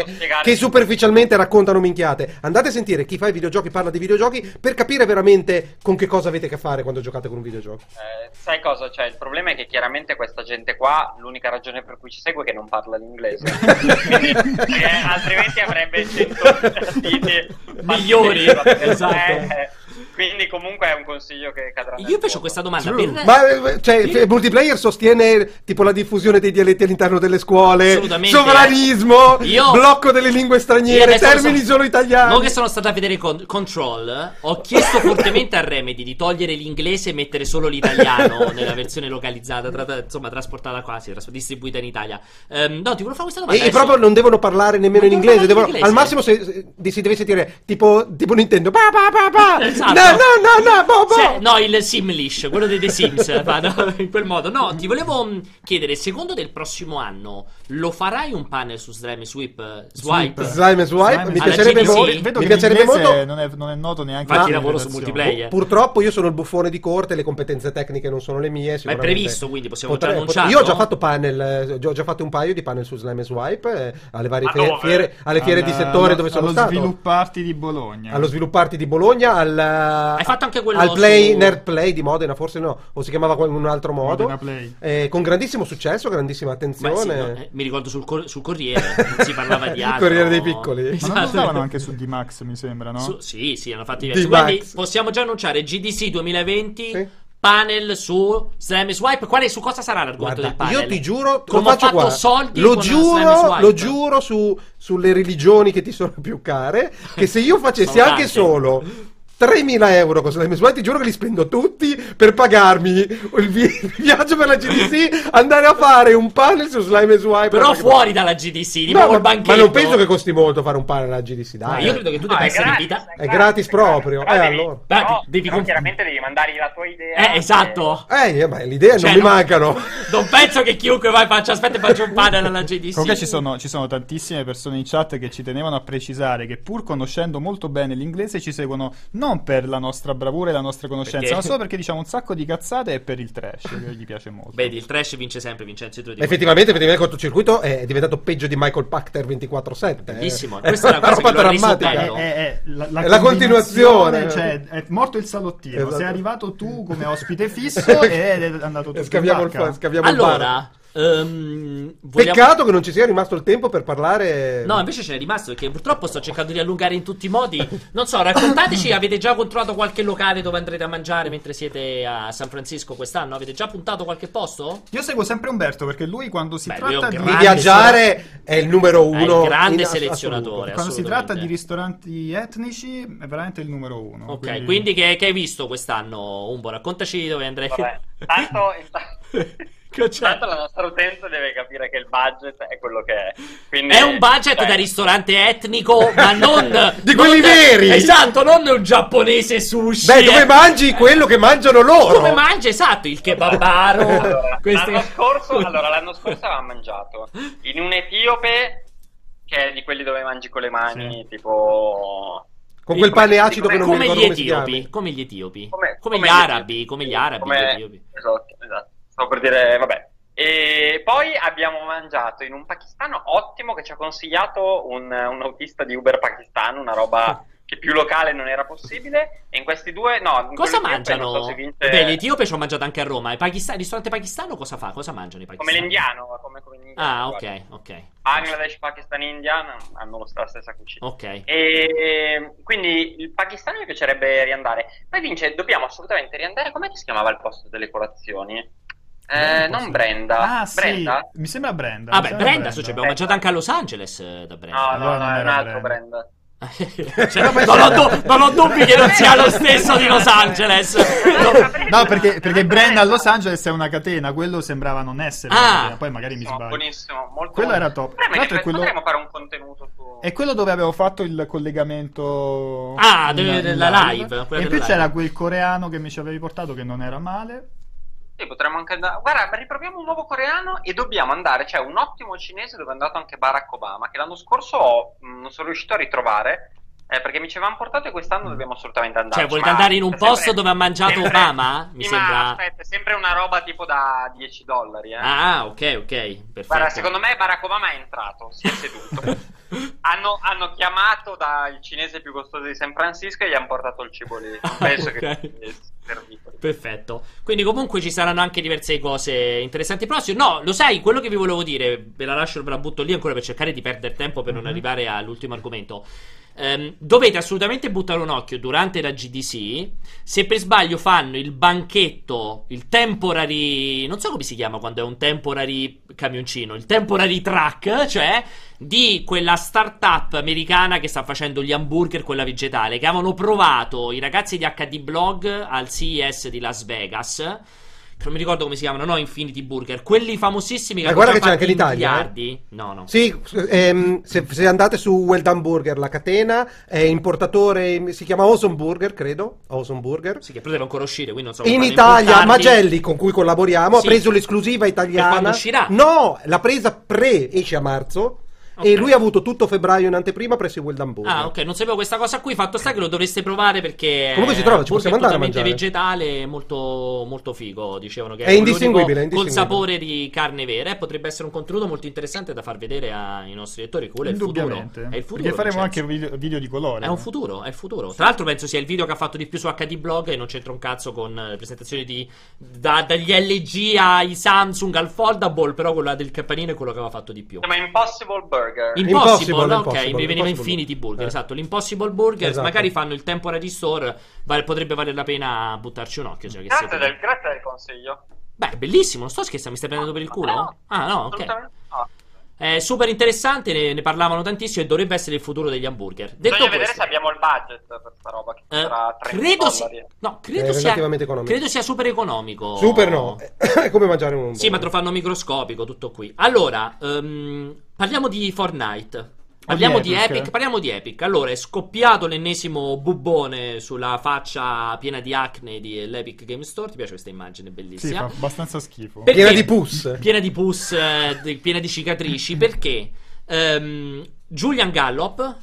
S4: posso spiegare-
S3: che superficialmente raccontano minchiate. Andate a sentire chi fa i videogiochi parla di videogiochi per capire veramente con che cosa avete a che fare quando giocate con un videogioco.
S4: Eh, sai cosa? Cioè, il problema è che chiaramente questa gente qua, l'unica ragione per cui ci segue è che non parla l'inglese. *laughs* Quindi, altrimenti avrebbe 100 siti
S1: Migliori, esatto.
S4: Eh, quindi comunque è un consiglio che cadrà
S1: Io
S4: vuoto.
S1: questa domanda.
S2: True.
S1: Per...
S3: Ma eh, cioè, il multiplayer sostiene tipo la diffusione dei dialetti all'interno delle scuole,
S1: Assolutamente.
S3: sovranismo,
S1: Io-
S3: blocco delle lingue straniere, termini
S1: so-
S3: solo italiani.
S1: Mo che sono stato a vedere con- Control, ho chiesto fortemente a Remedy di togliere l'inglese e mettere solo l'italiano *laughs* nella versione localizzata, tra- insomma, trasportata qua, sì, tras- distribuita in Italia. Ehm, no, ti volevo fare questa domanda.
S3: E,
S1: adesso.
S3: proprio non devono parlare nemmeno
S1: Non
S3: in inglese, devono-
S1: in
S3: al
S1: inglese.
S3: massimo se, si deve sentire tipo, tipo Nintendo. Pa, pa, pa, pa.
S1: Esatto.
S3: No, no, no, no, bo, roba?
S1: Se- no, il Simlish, quello dei The Sims, *laughs* vado in quel modo. No, ti volevo mh, chiedere, secondo del prossimo anno lo farai un panel su Slime Sweep eh, Swipe?
S3: Slime Swipe,
S2: Slime
S3: mi piacerebbe
S1: Alla
S3: molto.
S1: GDC?
S2: Vedo
S3: mi piacerebbe molto.
S2: non è, non è noto neanche
S1: Infatti
S2: la
S1: lavoro su multiplayer.
S3: Purtroppo io sono il buffone di corte, le competenze tecniche non sono le mie.
S1: Ma è previsto, quindi possiamo
S3: potrei-
S1: già annunciarlo?
S3: Io ho già fatto panel, eh, ho già fatto un paio di panel su Slime Swipe eh, alle varie fe-
S4: dove?
S3: fiere, alle fiere di
S2: Alla-
S3: settore dove sono
S2: allo
S3: stato.
S2: svilupparti di Bologna.
S3: Allo svilupparti di Bologna, al,
S1: Hai fatto anche quello
S3: al Play,
S1: su-
S3: Nerd Play di Modena, forse no, o si chiamava in un altro modo.
S2: Modena Play.
S3: Eh, con grandissimo successo, grandissima
S1: Beh, sì,
S3: attenzione.
S1: no, eh, mi ricordo sul, cor- sul Corriere, non *laughs* si parlava di
S3: Il
S1: altro.
S3: Corriere dei Piccoli. Ma *laughs*
S2: Ma non lo
S1: Esatto.
S2: anche su D-Max, mi sembra, no?
S1: Su- sì, sì, hanno fatto diversi.
S3: D-Max.
S1: Quindi possiamo già annunciare GDC 2020.
S3: Sì.
S1: Panel su Slime e Swipe. Quale, su cosa sarà l'argomento
S3: Guarda,
S1: del panel?
S3: io ti giuro,
S1: Come
S3: lo
S1: ho fatto
S3: qua.
S1: soldi
S3: lo giuro,
S1: Swipe.
S3: lo giuro su, sulle religioni che ti sono più care. Che se io facessi anche solo 3.000 euro con Slime Swipe, ti giuro che li spendo tutti per pagarmi il, vi- viaggio per la GDC, andare a fare un panel su Slime Swipe.
S1: Però fuori dalla GDC, di
S3: No,
S1: nuovo
S3: ma,
S1: il banchetto.
S3: ma non penso che costi molto fare un panel alla GDC,
S1: Ma
S3: dai.
S1: io credo che tu debba
S4: è
S1: essere
S4: gratis,
S1: invitato.
S3: È gratis proprio,
S4: Però
S3: eh,
S4: devi,
S3: allora.
S1: Beh,
S4: però-
S1: devi
S4: però chiaramente devi mandare la tua idea.
S1: Eh, esatto.
S3: Eh, ma le idee
S1: Cioè,
S3: non mi
S1: non-
S3: mancano. *laughs*
S1: Non penso che chiunque vai faccia aspetta e faccia un panel alla GDC.
S2: Comunque ci sono, ci sono tantissime persone in chat che ci tenevano a precisare che pur conoscendo molto bene l'inglese ci seguono non per la nostra bravura e la nostra conoscenza,
S1: Perché?
S2: ma solo perché diciamo un sacco di cazzate e per il trash che gli piace molto.
S1: Vedi, il trash vince sempre, Vincenzo. Tu.
S3: Effettivamente, effettivamente il cortocircuito è diventato peggio di Michael Pachter 24-7. eh.
S1: Bellissimo. Questa è la cosa
S3: roba drammatica.
S2: È, è- è la,
S3: È la continuazione.
S2: Cioè, è morto il salottino.
S3: Esatto.
S2: Sei arrivato tu come *laughs* ospite fisso ed è andato tutto
S3: E scaviamo
S2: in
S3: il,
S2: vacca.
S3: fa- scaviamo il bar.
S1: Ehm, vogliamo-
S3: Peccato che non ci sia rimasto il tempo per parlare.
S1: No, invece ce n'è rimasto perché purtroppo sto cercando di allungare in tutti i modi. Non so, raccontateci, avete già controllato qualche locale dove andrete a mangiare mentre siete a San Francisco quest'anno? Avete già puntato qualche posto?
S2: Io seguo sempre Umberto perché lui quando si
S1: Beh, è
S2: tratta di
S3: di viaggiare è il numero
S1: È
S3: uno.
S1: il grande
S3: in-
S1: selezionatore.
S2: quando si tratta di ristoranti etnici è veramente il numero uno.
S1: Ok, quindi, che, che hai visto quest'anno, Umbo? Raccontaci dove andrei.
S4: Vabbè, tanto, *laughs*
S1: Che c'è?
S4: intanto la nostra utenza deve capire che il budget è quello che è. Quindi,
S1: È un budget
S4: cioè,
S1: da ristorante etnico, ma non *laughs*
S3: Di
S1: non-
S3: quelli veri!
S1: Esatto, non un giapponese sushi.
S3: Beh, dove
S1: eh.
S3: mangi quello che mangiano loro?
S1: Come mangia, esatto, il kebabaro. *laughs*
S4: Allora,
S1: queste-
S4: l'anno, scorso, allora, l'anno scorso avevamo mangiato in un etiope che è di quelli dove mangi con le mani, tipo...
S3: Con quel pane acido che non mi
S1: come
S3: ricordo
S1: gli
S3: come
S1: etiopi,
S3: chiama.
S1: come gli etiopi,
S4: Come,
S1: come,
S4: come
S1: gli
S4: gli
S1: arabi, come gli arabi,
S4: Come-
S1: gli etiopi.
S4: Esatto, esatto. Stavo per dire, vabbè. E poi abbiamo mangiato in un pakistano ottimo che ci ha consigliato un, un autista di Uber pakistano, una roba *laughs* che più locale non era possibile. E in questi due, no.
S1: Cosa mangiano?
S4: so vince-
S1: Beh, l'etiope ci ho mangiato anche a Roma. Il, Pakistan- il ristorante pakistano cosa fa? Cosa mangiano i
S4: Come
S1: pakistani?
S4: l'indiano, come, come l'indiano.
S1: Ah, ok, ok.
S4: Bangladesh, Pakistan India hanno la stessa cucina.
S1: Ok.
S4: E quindi il pakistano mi piacerebbe riandare. Poi vince, dobbiamo assolutamente riandare. Com'è che si chiamava il posto delle colazioni? Eh, non Brenda.
S2: Ah, sì.
S4: Brenda?
S2: Mi sembra Brenda.
S1: Ah, beh,
S2: sembra
S1: Brenda, so, ci abbiamo mangiato anche a Los Angeles eh, da Brenda.
S4: No, no,
S2: Allora
S4: no, è un altro
S2: Brenda.
S4: Brenda. *laughs*
S1: Cioè, non, ho du- non ho dubbi che non sia lo stesso di Los Angeles. *laughs*
S2: No, perché, perché Brenda a Los Angeles è una catena, quello sembrava non essere una
S1: Ah.
S2: catena, poi magari mi sbaglio.
S4: buonissimo, molto
S2: Quello era top. Tra l'altro quello-
S4: potremmo fare un contenuto su...
S2: È quello dove avevo fatto il collegamento
S1: Ah,
S2: in-
S1: dove-
S2: in
S1: della live, quella
S2: E in più
S1: live.
S2: c'era quel coreano che mi ci avevi portato che non era male.
S4: Sì, potremmo anche andare. Guarda, riproviamo un nuovo coreano e dobbiamo andare. C'è un ottimo cinese dove è andato anche Barack Obama, che l'anno scorso ho- mh, non sono riuscito a ritrovare. eh, perché mi ci avevano portato e quest'anno dobbiamo assolutamente andare.
S1: Cioè, volete andare in un posto dove ha mangiato Obama? Mi *laughs*
S4: Sì,
S1: sembra-
S4: aspetta, è sempre una roba tipo da 10 dollari. Eh.
S1: Ah, ok, ok. Perfetto.
S4: Guarda, secondo me Barack Obama è entrato, si è seduto. *laughs* hanno, hanno chiamato dal cinese più costoso di San Francisco e gli hanno portato il cibo lì. *laughs* Penso
S1: Ok.
S4: che.
S1: Perfetto. Quindi comunque ci saranno anche diverse cose interessanti prossime. No, lo sai, quello che vi volevo dire, ve la lascio, ve la butto lì ancora per cercare di perdere tempo per non arrivare all'ultimo argomento. Ehm, dovete assolutamente buttare un occhio durante la GDC. Se per sbaglio fanno il banchetto, il temporary, non so come si chiama quando è un temporary camioncino, il temporary truck, cioè di quella startup americana che sta facendo gli hamburger, quella vegetale, che avevano provato i ragazzi di HD Blog al CES di Las Vegas. che non mi ricordo come si chiamano, no, Infinity Burger, quelli famosissimi che
S3: Ma
S1: hanno
S3: guarda che c'è anche
S1: fatti
S3: in Italia, eh.
S1: miliardi. No, no.
S3: Sì, ehm, se, se andate su Well Done Burger, la catena, è importatore, si chiama Awesome Burger, credo. Awesome Burger.
S1: Sì, che però deve ancora uscire, quindi non so
S3: In Italia,
S1: importarli.
S3: Magelli, con cui collaboriamo,
S1: Sì.
S3: ha preso l'esclusiva italiana.
S1: Per quando uscirà?
S3: No, l'ha presa pre, esce a marzo.
S1: Ok.
S3: E lui ha avuto tutto febbraio in anteprima presso i Burger.
S1: Ah, ok, non sapevo questa cosa qui. Fatto sta che lo dovreste provare perché.
S3: Comunque si trova, ci possiamo andare a mangiare.
S1: vegetale, molto, molto figo. Dicevano che
S3: È
S1: l'unico
S3: indistinguibile, è
S1: Col
S3: indistinguibile.
S1: sapore di carne vera. E potrebbe essere un contenuto molto interessante da far vedere ai nostri lettori. Quello è il futuro. È il futuro.
S2: Perché faremo
S1: Vincenzo.
S2: anche video, video di colore.
S1: È un futuro, è il futuro. Tra l'altro, penso sia il video che ha fatto di più su HD Blog e non c'entra un cazzo con eh, le presentazioni di. da- dagli LG ai Samsung al Foldable. Però quello del campanino è quello che aveva fatto di più.
S4: Chiama Impossible Burger.
S1: Impossible,
S3: Impossible,
S1: ok,
S3: Impossible,
S1: mi veniva. Infinity Burger,
S3: Eh.
S1: esatto, l'Impossible Burgers,
S3: Esatto.
S1: magari fanno il temporary store, vale- potrebbe valere la pena buttarci un occhio, cioè che
S4: Grazie
S1: sia-
S4: del, grazie del consiglio.
S1: Beh, è bellissimo, non sto scherzando, mi stai prendendo per il culo?
S4: No,
S1: Ah, no, ok.
S4: No.
S1: È super interessante, ne, ne parlavano tantissimo e dovrebbe essere il futuro degli hamburger. Detto
S4: Bisogna vedere
S1: questo,
S4: se abbiamo il budget per sta roba che
S1: eh,
S4: 30
S1: credo, si-
S4: dollari.
S1: no, credo, sia,
S3: relativamente economico.
S1: credo sia super economico.
S3: Super no, *coughs* è come mangiare un
S1: Sì, ma te lo fanno microscopico, tutto qui. Allora, ehm, parliamo di Fortnite. Parliamo di
S2: Epic.
S1: Epic, parliamo di Epic. Allora, è scoppiato l'ennesimo bubbone sulla faccia piena di acne dell'Epic Game Store. Ti piace questa immagine
S2: Sì,
S1: bellissima?
S2: fa abbastanza schifo.
S1: Perché-
S3: Piena di pus.
S1: Piena di pus, eh, di- piena di cicatrici. *laughs* Perché ehm, Julian Gallop,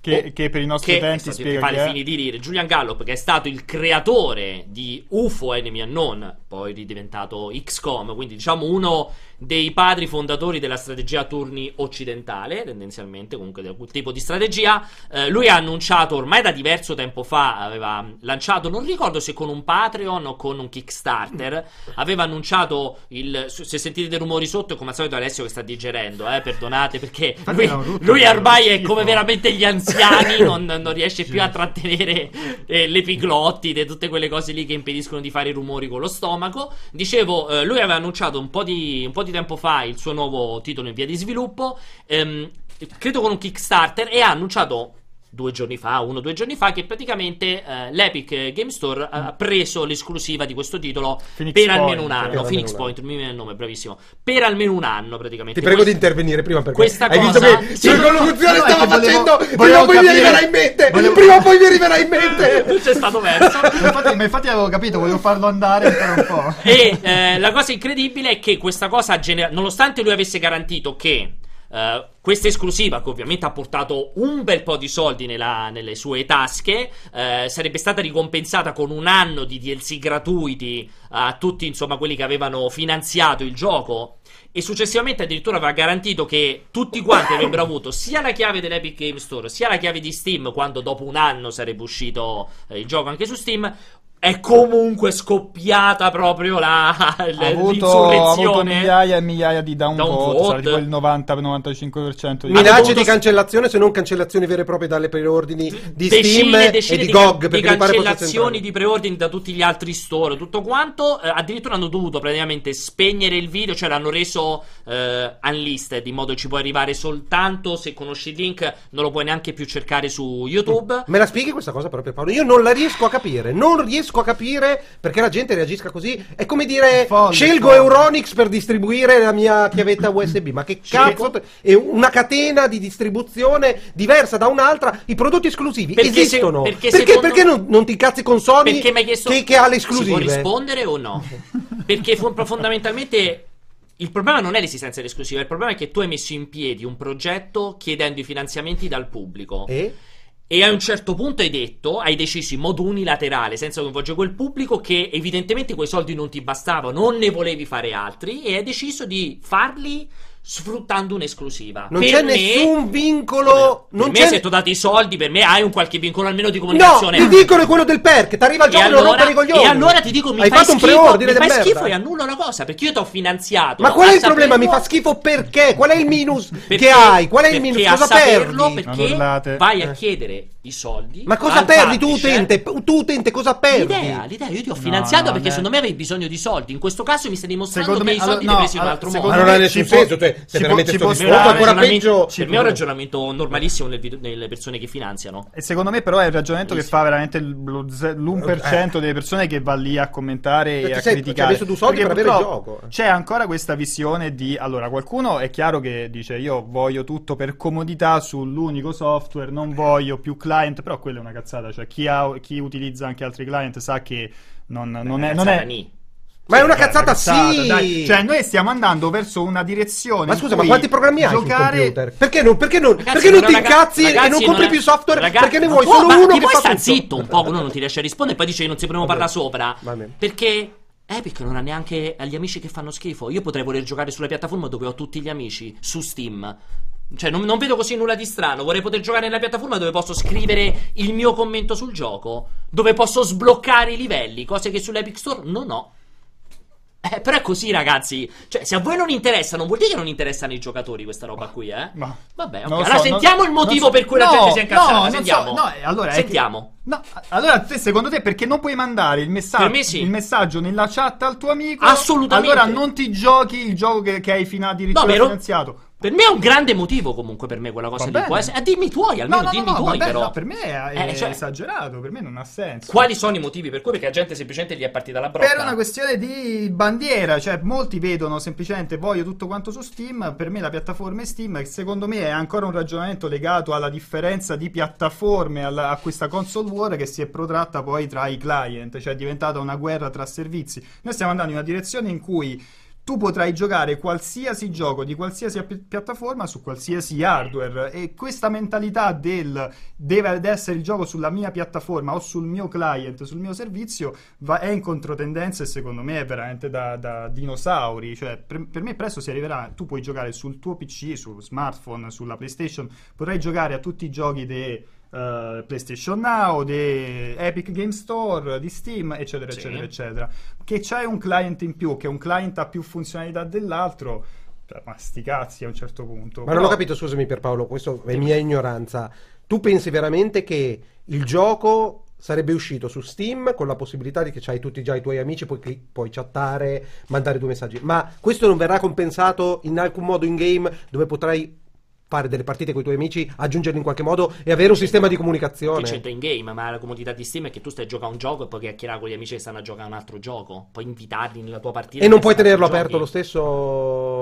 S2: Che, che per i nostri
S1: che
S2: utenti spiega
S1: fa
S2: chi
S1: le
S2: è.
S1: fini di dire Julian Gallop che è stato il creatore di UFO Enemy Unknown poi ridiventato XCOM quindi diciamo uno dei padri fondatori della strategia a turni occidentale tendenzialmente comunque di quel tipo di strategia. Eh, lui ha annunciato ormai da diverso tempo fa aveva lanciato non ricordo se con un Patreon o con un Kickstarter aveva annunciato il se sentite dei rumori sotto come al solito Alessio che sta digerendo eh, perdonate perché lui, lui ormai è come veramente gli anziani *laughs* non, non riesce più a trattenere eh, l'epiglottide, tutte quelle cose lì che impediscono di fare i rumori con lo stomaco. Dicevo, eh, lui aveva annunciato un po, di, un po' di tempo fa il suo nuovo titolo in via di sviluppo, ehm, credo con un Kickstarter, e ha annunciato due giorni fa, uno o due giorni fa, che praticamente eh, l'Epic Game Store ha preso l'esclusiva di questo titolo
S2: Phoenix
S1: per
S2: Point,
S1: almeno un
S3: per
S1: anno. Phoenix. Point, mi viene il nome, bravissimo. Per almeno un anno, praticamente.
S3: Ti prego di
S1: Questo-
S3: intervenire prima perché
S1: Questa
S3: hai
S1: cosa-
S3: visto che
S1: Sì.
S3: circonlocuzione
S2: No,
S3: stava
S2: che volevo-
S3: facendo prima o poi mi arriverà in mente
S2: volevo-
S3: prima o poi mi arriverà in mente *laughs*
S1: c'è stato verso.
S2: Ma infatti, ma infatti avevo capito, volevo farlo andare ancora un po'.
S1: E eh, la cosa incredibile è che questa cosa ha generato, nonostante lui avesse garantito che eh, questa esclusiva, che ovviamente ha portato un bel po' di soldi nella- nelle sue tasche, eh, sarebbe stata ricompensata con un anno di DLC gratuiti a tutti, insomma, quelli che avevano finanziato il gioco. E successivamente addirittura aveva garantito che tutti quanti avrebbero avuto sia la chiave dell'Epic Game Store sia la chiave di Steam quando dopo un anno sarebbe uscito eh, il gioco anche su Steam. È comunque scoppiata proprio la,
S2: Ha *laughs* avuto, ha avuto
S1: l'insurrezione.
S2: migliaia e migliaia di downvote,
S1: Downvote.
S2: sarà tipo il 90-95% di
S3: minacce di cancellazione se non cancellazioni vere e proprie dalle preordini di Steam
S1: decine,
S3: e
S1: decine
S3: di
S1: di,
S3: GOG
S1: di cancellazioni di preordini da tutti gli altri store, tutto quanto. eh, addirittura hanno dovuto praticamente spegnere il video, cioè l'hanno reso eh, unlisted in modo che ci puoi arrivare soltanto se conosci il link, non lo puoi neanche più cercare su YouTube.
S3: Me la spieghi questa cosa proprio Paolo? Io non la riesco a capire, non riesco a capire perché la gente reagisca così. È come dire
S2: Folle,
S3: scelgo
S2: folle.
S3: Euronix per distribuire la mia chiavetta USB, ma che cazzo è una catena di distribuzione diversa da un'altra, i prodotti esclusivi
S1: Perché se-
S3: esistono.
S1: perché
S3: perché
S1: secondo-
S3: perché non, non ti incazzi con Sony
S1: Perché mi hai chiesto
S3: che, che ha le
S1: Si può
S3: esclusive?
S1: rispondere o no? Perché fu- fondamentalmente il problema non è l'esistenza dell'esclusiva, il problema è che tu hai messo in piedi un progetto chiedendo i finanziamenti dal pubblico.
S3: Eh?
S1: E a un certo punto hai detto, hai deciso in modo unilaterale, senza coinvolgere quel pubblico, che evidentemente quei soldi non ti bastavano, non ne volevi fare altri, e hai deciso di farli sfruttando un'esclusiva.
S3: Non
S1: Per
S3: c'è
S1: me-
S3: nessun vincolo.
S1: Per
S3: Non
S1: me,
S3: c'è...
S1: se ti ho dato i soldi, per me hai un qualche vincolo almeno di
S3: No,
S1: comunicazione.
S3: il vincolo è quello del perk. Ti arriva il
S1: E
S3: gioco e non
S1: allora,
S3: rompere i coglioni.
S1: e allora ti dico, mi
S3: Hai
S1: fai
S3: fatto un
S1: schifo,
S3: preordine
S1: mi fai
S3: merda.
S1: schifo e annullo la cosa perché io ti ho finanziato.
S3: Ma qual è il problema? Mi fa schifo perché? Qual è il minus *laughs*
S1: perché-
S3: che hai? Qual è il minus? Cosa
S1: saperlo,
S3: perdi?
S2: Non
S1: Perché vai a
S3: Eh.
S1: chiedere i soldi.
S3: Ma cosa perdi tu
S1: publisher.
S3: utente? Tu utente cosa perdi?
S1: L'idea, l'idea, io ti ho
S2: No,
S1: finanziato
S2: no,
S1: perché
S2: eh.
S1: secondo me avevi bisogno di soldi. In questo caso mi stai dimostrando che i soldi li hai presi in un
S2: no,
S1: altro modo.
S3: Ma non ha nessun senso, tu se, se
S2: ci
S3: veramente
S2: può- ci stare,
S3: ancora peggio.
S1: per me è un ragionamento normalissimo nel video- nelle persone che finanziano.
S2: E secondo me, però, è il ragionamento che fa veramente l- lo ze- l'1% delle persone che va lì a commentare
S3: Perché
S2: e a
S3: ci
S2: criticare.
S3: due soldi
S2: Perché
S3: per avere il gioco.
S2: C'è ancora questa visione di. Allora, qualcuno è chiaro che dice: Io voglio tutto per comodità sull'unico software, non voglio più client. Però quella è una cazzata. Cioè, chi, ha- chi utilizza anche altri client sa che non, non è. Non è.
S3: Ma è una
S2: Cioè,
S3: cazzata, sì!
S2: dai. Cioè, noi stiamo andando verso una direzione.
S3: Ma scusa, ma quanti programmi hai
S2: giocare...
S3: sul computer? Perché non, perché non,
S1: Ragazzi,
S3: perché non ti
S1: raga-
S3: incazzi e
S1: ragazzi,
S3: non compri
S1: è-
S3: più software?
S1: raga-
S3: perché ne
S1: ma
S3: vuoi
S1: tu-
S3: solo
S1: ma
S3: uno che
S1: puoi
S3: fa
S1: stare
S3: tutto?
S1: zitto un po', uno non ti riesce a rispondere e poi dice che non si prima
S3: Va
S1: parla
S3: bene.
S1: sopra.
S3: Va bene.
S1: Perché Epic non ha neanche agli amici che fanno schifo. Io potrei voler giocare sulla piattaforma dove ho tutti gli amici, su Steam. Cioè, non, non vedo così nulla di strano. Vorrei poter giocare nella piattaforma dove posso scrivere il mio commento sul gioco. Dove posso sbloccare i livelli, cose che sull'Epic Store non ho. Eh, però è così, ragazzi. Cioè, se a voi non interessa, non vuol dire che non interessano i giocatori questa roba qui, eh?
S2: Ma-
S1: Vabbè, ok.
S2: non lo
S1: Allora
S2: so,
S1: sentiamo
S2: non-
S1: il motivo
S2: so-
S1: per cui la
S2: no,
S1: gente si è incazzata.
S2: no,
S1: Sentiamo.
S2: so, no, allora è che-
S1: Sentiamo.
S2: No, allora te, secondo te perché non puoi mandare il messaggio,
S1: sì.
S2: il messaggio nella chat al tuo amico?
S1: Assolutamente.
S2: Allora non ti giochi il gioco che, che hai fino addirittura
S1: No,
S2: finanziato.
S1: Per me è un grande motivo comunque per me quella cosa
S2: Va
S1: lì.
S2: bene.
S1: Può essere... eh, dimmi tuoi, almeno
S2: No, no,
S1: dimmi
S2: no,
S1: tuoi però.
S2: no, per me è, è
S1: Eh, cioè-
S2: esagerato, per me non ha senso.
S1: Quali sono i motivi per cui? Perché la gente semplicemente gli è partita la brocca.
S2: Per una questione di bandiera, cioè molti vedono semplicemente voglio tutto quanto su Steam, per me la piattaforma è Steam secondo me è ancora un ragionamento legato alla differenza di piattaforme, alla- a questa console war che si è protratta poi tra i client, cioè è diventata una guerra tra servizi. Noi stiamo andando in una direzione in cui tu potrai giocare qualsiasi gioco di qualsiasi pi- piattaforma su qualsiasi hardware e questa mentalità del deve essere il gioco sulla mia piattaforma o sul mio client, sul mio servizio va- è in controtendenza e secondo me è veramente da, da dinosauri. Cioè per, per me presto si arriverà. Tu puoi giocare sul tuo PC, sul smartphone, sulla PlayStation potrai giocare a tutti i giochi di PlayStation Now, di Epic Game Store, di Steam, eccetera,
S1: Sì.
S2: eccetera, eccetera. Che c'hai un client in più, che un client ha più funzionalità dell'altro, cioè, ma sti cazzi a un certo punto.
S3: Ma non ho capito, scusami Pierpaolo, questo è mia ignoranza. Tu pensi veramente che il gioco sarebbe uscito su Steam con la possibilità di che c'hai tutti già i tuoi amici, puoi, cli- puoi chattare, mandare due messaggi, ma questo non verrà compensato in alcun modo in game dove potrai fare delle partite con i tuoi amici, aggiungerli in qualche modo e avere un sistema di
S1: Che
S3: comunicazione?
S1: c'entra in game, ma la comodità di Steam è che tu stai a giocare a un gioco e poi chiacchierare con gli amici che stanno a giocare un altro gioco. Puoi invitarli nella tua partita.
S3: E non
S1: che
S3: puoi tenerlo
S1: giochi.
S3: aperto lo stesso...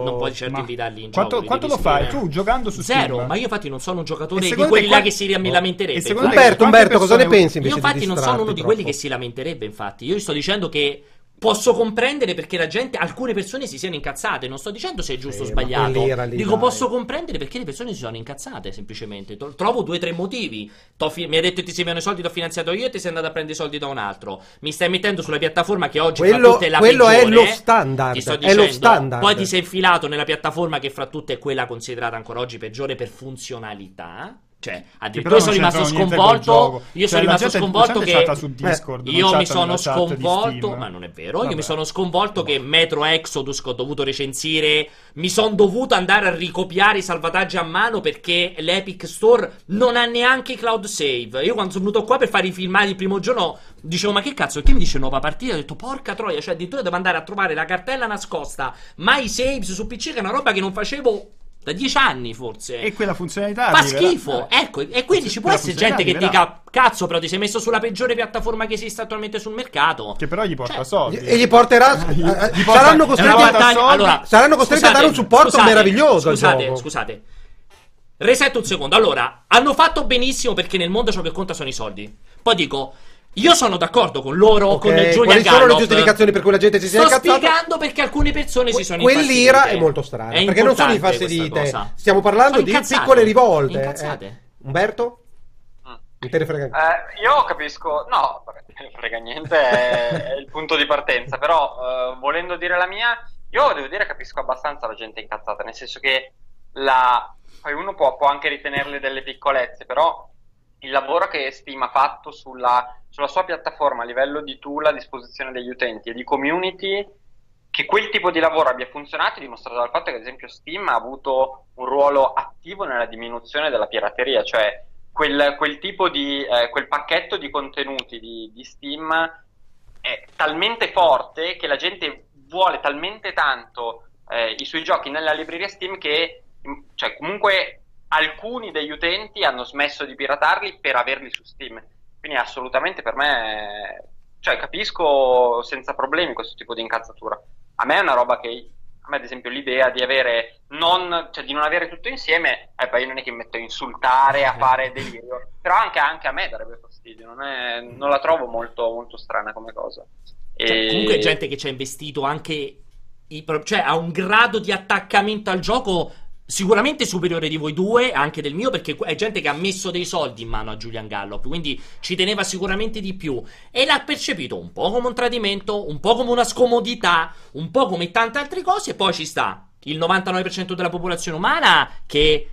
S1: Non puoi certo
S2: Ma
S1: invitarli in
S2: quanto,
S1: gioco.
S2: quanto lo fai? Tu giocando su
S1: Zero,
S2: Steam?
S1: ma io infatti non sono un giocatore di quelli
S2: te
S1: là che si
S2: boh,
S1: lamenterebbe.
S3: Umberto, Umberto, cosa ne pensi invece
S1: Io infatti
S3: di
S1: non sono uno di
S3: distrarti
S1: quelli che
S3: troppo?
S1: si lamenterebbe, infatti. Io sto dicendo che posso comprendere perché la gente, alcune persone si siano incazzate. Non sto dicendo se è giusto
S3: Sì,
S1: o
S3: ma
S1: sbagliato.
S3: lì,
S1: Dico,
S3: dai.
S1: posso comprendere perché le persone si sono incazzate, semplicemente. Tro- Trovo due o tre motivi. Fi- mi hai detto che ti servivano i soldi, ti ho finanziato io e ti sei andato a prendere i soldi da un altro. Mi stai mettendo sulla piattaforma che oggi
S3: Quello-
S1: fra tutte è la
S3: quello è
S1: peggiore.
S3: lo standard,
S1: Ti sto
S3: è
S1: dicendo.
S3: lo standard.
S1: Poi ti sei infilato nella piattaforma che fra tutte è quella considerata ancora oggi peggiore per funzionalità. Cioè, addirittura sono rimasto sconvolto. Io
S2: Cioè,
S1: sono rimasto
S2: gente-
S1: sconvolto
S2: gente
S1: che.
S2: su Discord, non
S1: io mi sono sconvolto. Ma non è vero. Io
S2: Vabbè.
S1: mi sono sconvolto che Metro Exodus che ho dovuto recensire. Mi sono dovuto andare a ricopiare i salvataggi a mano perché l'Epic Store non ha neanche i cloud save. Io quando sono venuto qua per fare i filmati il primo giorno. Dicevo, ma che cazzo? Chi mi dice nuova partita? Ho detto, porca troia, cioè addirittura devo andare a trovare la cartella nascosta, ma i saves su PC, che è una roba che non facevo da dieci anni, forse.
S2: E quella funzionalità
S1: Fa
S2: arriverà-
S1: schifo,
S2: eh.
S1: ecco, e quindi ci può essere gente che
S2: funzionalità
S1: dica cazzo, però ti sei messo sulla peggiore piattaforma che esiste attualmente sul mercato.
S2: Che però gli porta
S1: Cioè,
S2: soldi.
S3: E gli porterà... *laughs*
S2: Gli- porta-
S3: saranno costretti a...
S1: allora,
S3: saranno costretti a dare un supporto
S1: scusate,
S3: meraviglioso al
S1: Scusate,
S3: gioco.
S1: scusate. Resetto un secondo. Allora, hanno fatto benissimo perché nel mondo ciò che conta sono i soldi. Poi dico, io sono d'accordo con loro,
S3: Ok,
S1: con Giulia
S3: quali sono le giustificazioni per cui la gente si sia
S1: Sto
S3: incazzata?
S1: spiegando perché alcune persone si sono
S3: Quell'ira
S1: infastidite.
S3: è molto strana,
S1: È
S3: perché non sono infastidite.
S1: cosa.
S3: Stiamo parlando
S1: Sono
S3: di
S1: incazzate.
S3: piccole rivolte.
S1: Incazzate.
S3: eh. Umberto?
S4: Mm.
S3: Non te ne frega
S4: Eh, io capisco, no, non frega niente, è, è il punto di partenza, però eh, volendo dire la mia, io devo dire capisco abbastanza la gente incazzata, nel senso che la, poi uno può, può anche ritenerle delle piccolezze, però il lavoro che Steam ha fatto sulla, sulla sua piattaforma a livello di tool a disposizione degli utenti e di community, che quel tipo di lavoro abbia funzionato è dimostrato dal fatto che ad esempio Steam ha avuto un ruolo attivo nella diminuzione della pirateria, cioè quel, quel tipo di eh, quel pacchetto di contenuti di, di Steam è talmente forte che la gente vuole talmente tanto eh, i suoi giochi nella libreria Steam che, mm, cioè, comunque alcuni degli utenti hanno smesso di piratarli per averli su Steam. Quindi assolutamente per me, cioè, capisco senza problemi questo tipo di incazzatura. A me è una roba che a me ad esempio l'idea di avere non, cioè di non avere tutto insieme eh, poi io non è che mi metto a insultare a fare delirio però anche, anche a me darebbe fastidio non, è, non la trovo molto, molto strana come cosa
S1: cioè, e... comunque gente che ci ha investito anche i, cioè ha un grado di attaccamento al gioco sicuramente superiore di voi due, anche del mio, perché è gente che ha messo dei soldi in mano a Julian Gallop, quindi ci teneva sicuramente di più. E l'ha percepito un po' come un tradimento, un po' come una scomodità, un po' come tante altre cose e poi ci sta. Il 99% della popolazione umana che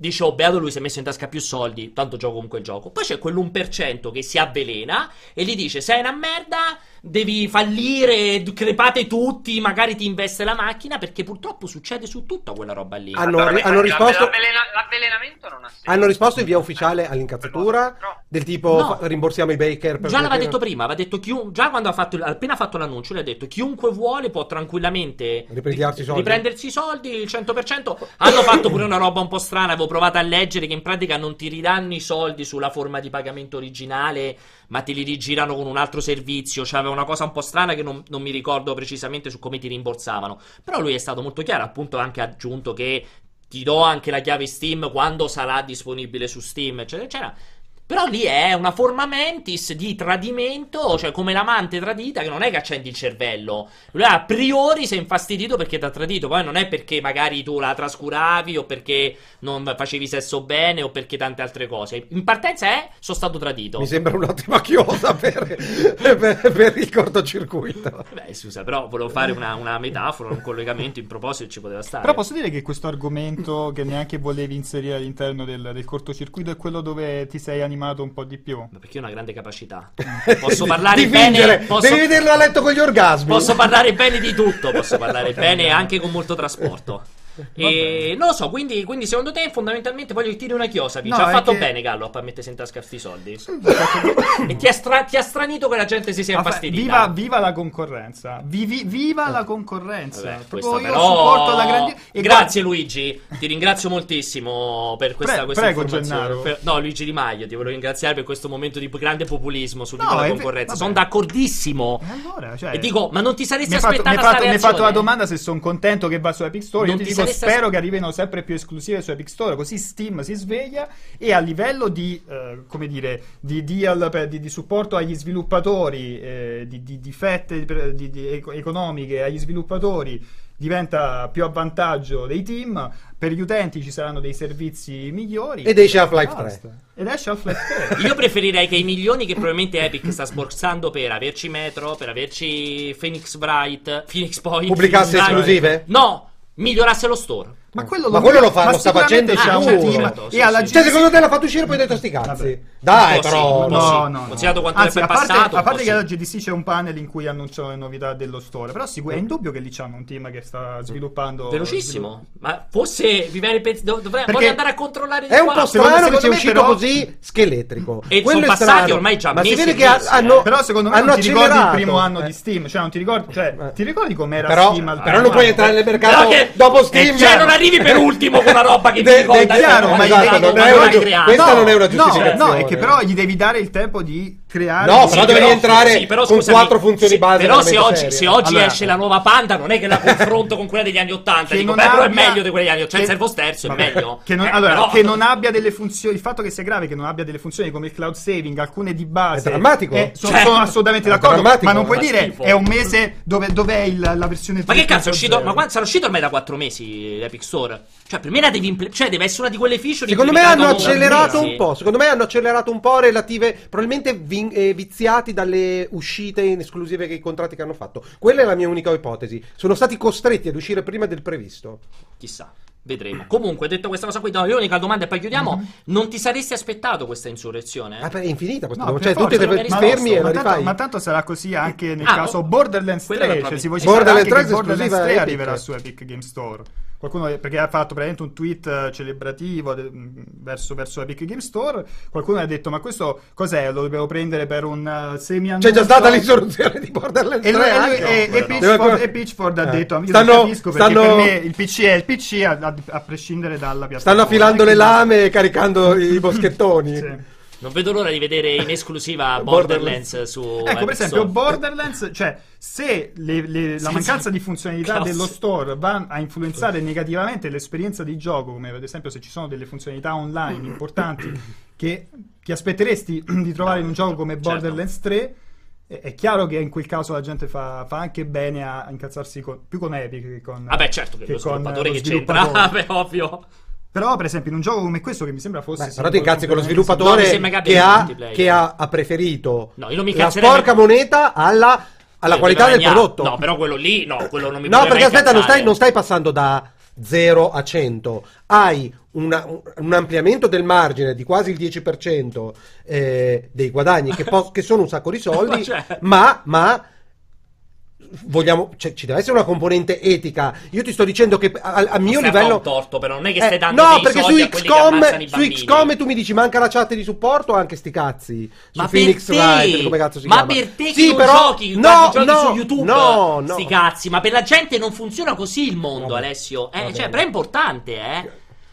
S1: dice oh beato lui si è messo in tasca più soldi tanto gioco comunque il gioco. Poi c'è quell'1% che si avvelena e gli dice sei una merda devi fallire, crepate tutti, magari ti investe la macchina, perché purtroppo succede su tutta quella roba lì.
S3: Hanno, allora, hanno risposto...
S4: L'avvelena... L'avvelenamento non ha senso.
S3: Hanno risposto in via ufficiale all'incazzatura, no. del tipo no. rimborsiamo i Baker.
S1: Per già l'aveva detto prima, aveva detto chiun... già quando ha fatto, appena fatto l'annuncio, le ha detto chiunque vuole può tranquillamente
S3: riprendersi i soldi.
S1: riprendersi i soldi, il 100%. Hanno fatto pure una roba un po' strana, avevo provato a leggere che in pratica non ti ridanno i soldi sulla forma di pagamento originale ma te li rigirano con un altro servizio. Cioè, aveva una cosa un po' strana che non, non mi ricordo precisamente su come ti rimborsavano. Però lui è stato molto chiaro, appunto, anche aggiunto che ti do anche la chiave Steam quando sarà disponibile su Steam, eccetera, eccetera. Però lì è una forma mentis di tradimento, cioè come l'amante tradita che non è che accendi il cervello. Lui a priori si è infastidito perché ti ha tradito, poi non è perché magari tu la trascuravi o perché non facevi sesso bene o perché tante altre cose. In partenza è sono stato tradito.
S3: Mi sembra un'ottima chiosa per, per, per il cortocircuito.
S1: Beh, scusa, però volevo fare una, una metafora, un collegamento in proposito ci poteva stare.
S2: Però posso dire che questo argomento che neanche volevi inserire all'interno del, del cortocircuito è quello dove ti sei animato animato un po' di più.
S1: Ma perché ho una grande capacità. *laughs* Posso parlare bene. Posso...
S3: Devi vederlo a letto con gli orgasmi.
S1: Posso parlare bene di tutto. Posso parlare bene anche con molto trasporto. E non lo so, quindi, quindi, secondo te fondamentalmente voglio che tiri una chiosa. No, ci ha fatto che... bene Gallo a mettersi in tasca i soldi. e ti ha, stra- ti ha, stranito che la gente si sia infastidita.
S2: Viva, viva la concorrenza. Vivi, viva la concorrenza. Vabbè, Proprio io però... supporto la grande...
S1: Grazie qua... Luigi, ti ringrazio moltissimo per questa, Pre- questa
S2: prego, informazione.
S1: Per... No, Luigi Di Maio, ti volevo ringraziare per questo momento di grande populismo su no, la concorrenza. Sono d'accordissimo. E, allora, cioè... e dico, ma non ti saresti aspettato
S2: Mi hai fatto la domanda se sono contento che va su Epic Store. Non io ti, ti dico spero che arrivino sempre più esclusive su Epic Store, così Steam si sveglia e a livello di, eh, come dire, di deal, per, di, di, supporto agli sviluppatori, eh, di, di, di, fette economiche agli sviluppatori, diventa più a vantaggio dei team. Per gli utenti ci saranno dei servizi migliori.
S3: Ed esce Half-Life 3.
S2: Ed esce Half-Life
S1: 3. Io preferirei che i milioni che probabilmente Epic sta sborsando per averci Metro, per averci Phoenix Bright, Phoenix Point.
S3: Pubblicasse esclusive?
S1: No! Migliorasse lo store.
S3: Ma quello, ma quello lo, fa, lo sta facendo
S2: ah, certo, sì, alla
S3: sì. Cioè, secondo te l'ha fatto uscire e poi hai detto sti cazzi? Vabbè. Dai, però.
S1: Sì, no, no, Considerato quanto Anzi,
S2: a parte,
S1: passato.
S2: A parte che alla GDC c'è un panel in cui annunciano le novità dello store. Però sicur- è indubbio che lì c'hanno un team che sta sviluppando.
S1: Velocissimo. Svilupp- ma forse dovrei andare a controllare
S3: È un po' strano che sia uscito però... così scheletrico.
S1: E sono passati ormai già
S3: ma
S1: mesi.
S3: si vede che hanno.
S2: Però secondo me non ti ricordi il primo anno di Steam. Cioè, non ti ricordi. Cioè, eh. ti ricordi com'era Steam
S3: Però non puoi entrare nel mercato dopo Steam.
S1: Cioè, arrivi per ultimo con una roba che
S3: ti ricorda chiaro, ma esatto, non è una, giu- questa non è una giustificazione.
S2: No, è che però gli devi dare il tempo di creare
S3: No, però devi entrare con quattro funzioni base
S1: Però se oggi, se oggi esce la nuova Panda non è che la *laughs* confronto con quella degli anni 80, dico, beh, però è meglio di quella degli anni 80, cioè il servo sterzo è meglio.
S2: Che non,
S1: eh,
S2: allora, che non abbia delle funzioni, il fatto che sia grave che non abbia delle funzioni come il cloud saving, alcune di base
S3: È drammatico.
S2: Sono certo. assolutamente d'accordo, ma non puoi dire è un mese dove dov'è la versione
S1: Ma che cazzo è uscito? Ma quando sarà uscito ormai da 4 mesi l'Epic Store? Cioè, per me la devi implementare cioè deve essere una di quelle feature
S3: Secondo me hanno accelerato un po'. Secondo me hanno accelerato un po' relative. Probabilmente vin- eh, viziati dalle uscite in esclusive che i contratti che hanno fatto. Quella è la mia unica ipotesi. Sono stati costretti ad uscire prima del previsto.
S1: Chissà. Vedremo. Comunque, detto questa cosa qui, no, l'unica domanda e poi chiudiamo. Mm-hmm. Non ti saresti aspettato questa insurrezione?
S3: Ah, è infinita questa no, domanda. Cioè, tutti te fermi e
S2: ma,
S3: tanto,
S2: ma tanto sarà così anche nel ah, caso oh, Borderlands 3. Cioè, si vuoi
S3: Borderlands 3,
S2: Borderlands 3 arriverà su Epic Game Store. Qualcuno perché ha fatto praticamente un tweet eh, celebrativo de- mh, verso, verso Epic Game Store, qualcuno ha detto ma questo cos'è? Lo dovevo prendere per un uh, semi
S3: C'è già stata l'insoluzione di Borderlands
S2: e,
S3: 3
S2: lui- e,
S3: anche.
S2: e- e
S5: no.
S2: Pitchford, e Pitchford ha
S3: Eh.
S2: detto io
S3: Stanno-
S2: non capisco perché
S3: stanno-
S2: per me il PC è il PC a, a- a prescindere dalla piattaforma
S3: Stanno affilando le lame e caricando i *laughs* boschettoni.
S2: Sì.
S1: Non vedo l'ora di vedere in esclusiva *laughs*
S3: Borderlands.
S1: Borderlands su
S2: Ecco, per esempio. Borderlands, cioè, se le- le- la mancanza di funzionalità
S1: Classe.
S2: dello store va a influenzare negativamente l'esperienza di gioco, come ad esempio se ci sono delle funzionalità online importanti che ti aspetteresti *clears throat* di trovare in un gioco come
S1: Certo.
S2: Borderlands 3, è, chiaro che in quel caso la gente fa, fa anche bene a incazzarsi con- più con Epic che con...
S1: Vabbè, certo che,
S2: che
S1: lo sviluppatore che c'entra, *laughs* vabbè, ovvio.
S2: Però, per esempio, in un gioco come questo, che mi sembra fosse.
S3: Beh, però ti incazzi con lo
S1: No,
S3: sviluppatore
S1: sembra che
S3: ha, che ha, ha preferito
S1: No, io non mi
S3: la sporca
S1: mai-
S3: moneta alla, alla
S1: Io
S3: qualità del prodotto.
S1: No, però quello lì, no, quello non mi
S3: No, perché aspetta, non stai, non stai passando da 0 a 100, hai una- un, un ampliamento del margine di quasi il 10% eh, dei guadagni, che, po- che sono un sacco di *laughs* soldi,
S1: Ma cioè-
S3: ma, ma vogliamo, cioè, ci deve essere una componente etica. Io ti sto dicendo che a, a mio
S1: Stai
S3: livello.
S1: un torto, però non è che stai
S3: Eh,
S1: dando
S3: no,
S1: dei
S3: perché su
S1: che
S3: XCOM, su. XCOM tu mi dici manca la chat di supporto, anche sti cazzi. Su
S1: Ma
S3: Phoenix
S1: per te?
S3: Wright, come cazzo si
S1: ma
S3: chiama?
S1: per te che
S3: sì,
S1: non
S3: però,
S1: giochi,
S3: no,
S1: giochi
S3: no,
S1: su YouTube,
S3: no, no.
S1: sti cazzi, ma per la gente non funziona così il mondo,
S3: Vabbè.
S1: Alessio. Eh, cioè, però è importante, eh.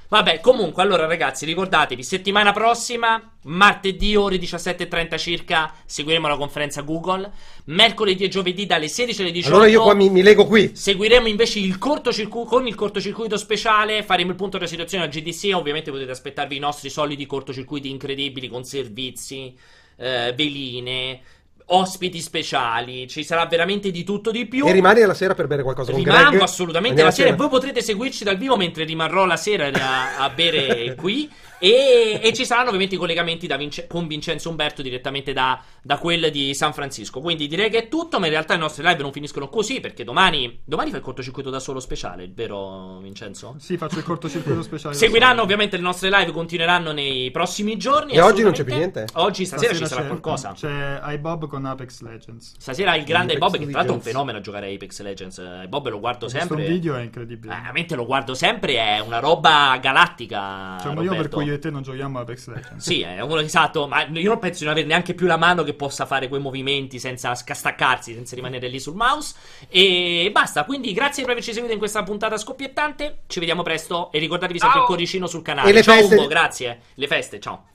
S1: Vabbè, comunque, allora ragazzi, ricordatevi, settimana prossima, martedì ore 17.30 circa, seguiremo la conferenza Google. Mercoledì e giovedì dalle 16 alle 18.
S3: Allora io qua mi, mi lego qui.
S1: Seguiremo invece il cortocircuito con il cortocircuito speciale, faremo il punto della situazione al GDC, ovviamente potete aspettarvi i nostri soliti cortocircuiti incredibili con servizi, eh, veline, ospiti speciali, ci sarà veramente di tutto di più.
S3: E rimani alla sera per bere qualcosa con
S1: Rimango
S3: Greg.
S1: assolutamente
S3: Andiamo
S1: la sera e
S3: assieme.
S1: voi potrete seguirci dal vivo mentre rimarrò la sera a, a bere *laughs* qui e, e ci saranno ovviamente i collegamenti da Vince- con Vincenzo Umberto direttamente da, da quel di San Francisco quindi direi che è tutto ma in realtà le nostre live non finiscono così perché domani domani fai il cortocircuito da solo speciale vero Vincenzo?
S2: Sì, faccio il cortocircuito *laughs* speciale.
S1: Seguiranno ovviamente le nostre live, continueranno nei prossimi giorni.
S3: E oggi non c'è più niente?
S1: Oggi stasera, ci sarà
S2: c'è-
S1: qualcosa.
S2: C'è iBob con Apex Legends.
S1: Stasera il grande
S3: Apex
S1: Bob, che tra l'altro è un fenomeno a giocare a Apex Legends. Eh, Bob lo guardo
S2: Questo
S1: sempre.
S2: video è incredibile.
S1: Eh, veramente lo guardo sempre, è una roba galattica.
S2: C'è un motivo per cui io e te non giochiamo a Apex Legends.
S1: Sì, è uno esatto, ma io non penso di non avere neanche più la mano che possa fare quei movimenti senza staccarsi, senza rimanere lì sul mouse. E basta, quindi grazie per averci seguito in questa puntata scoppiettante. Ci vediamo presto e ricordatevi sempre
S4: Ciao.
S1: il cuoricino sul canale.
S3: E le
S1: ciao
S3: feste-
S1: Umbo, grazie. Le feste, ciao.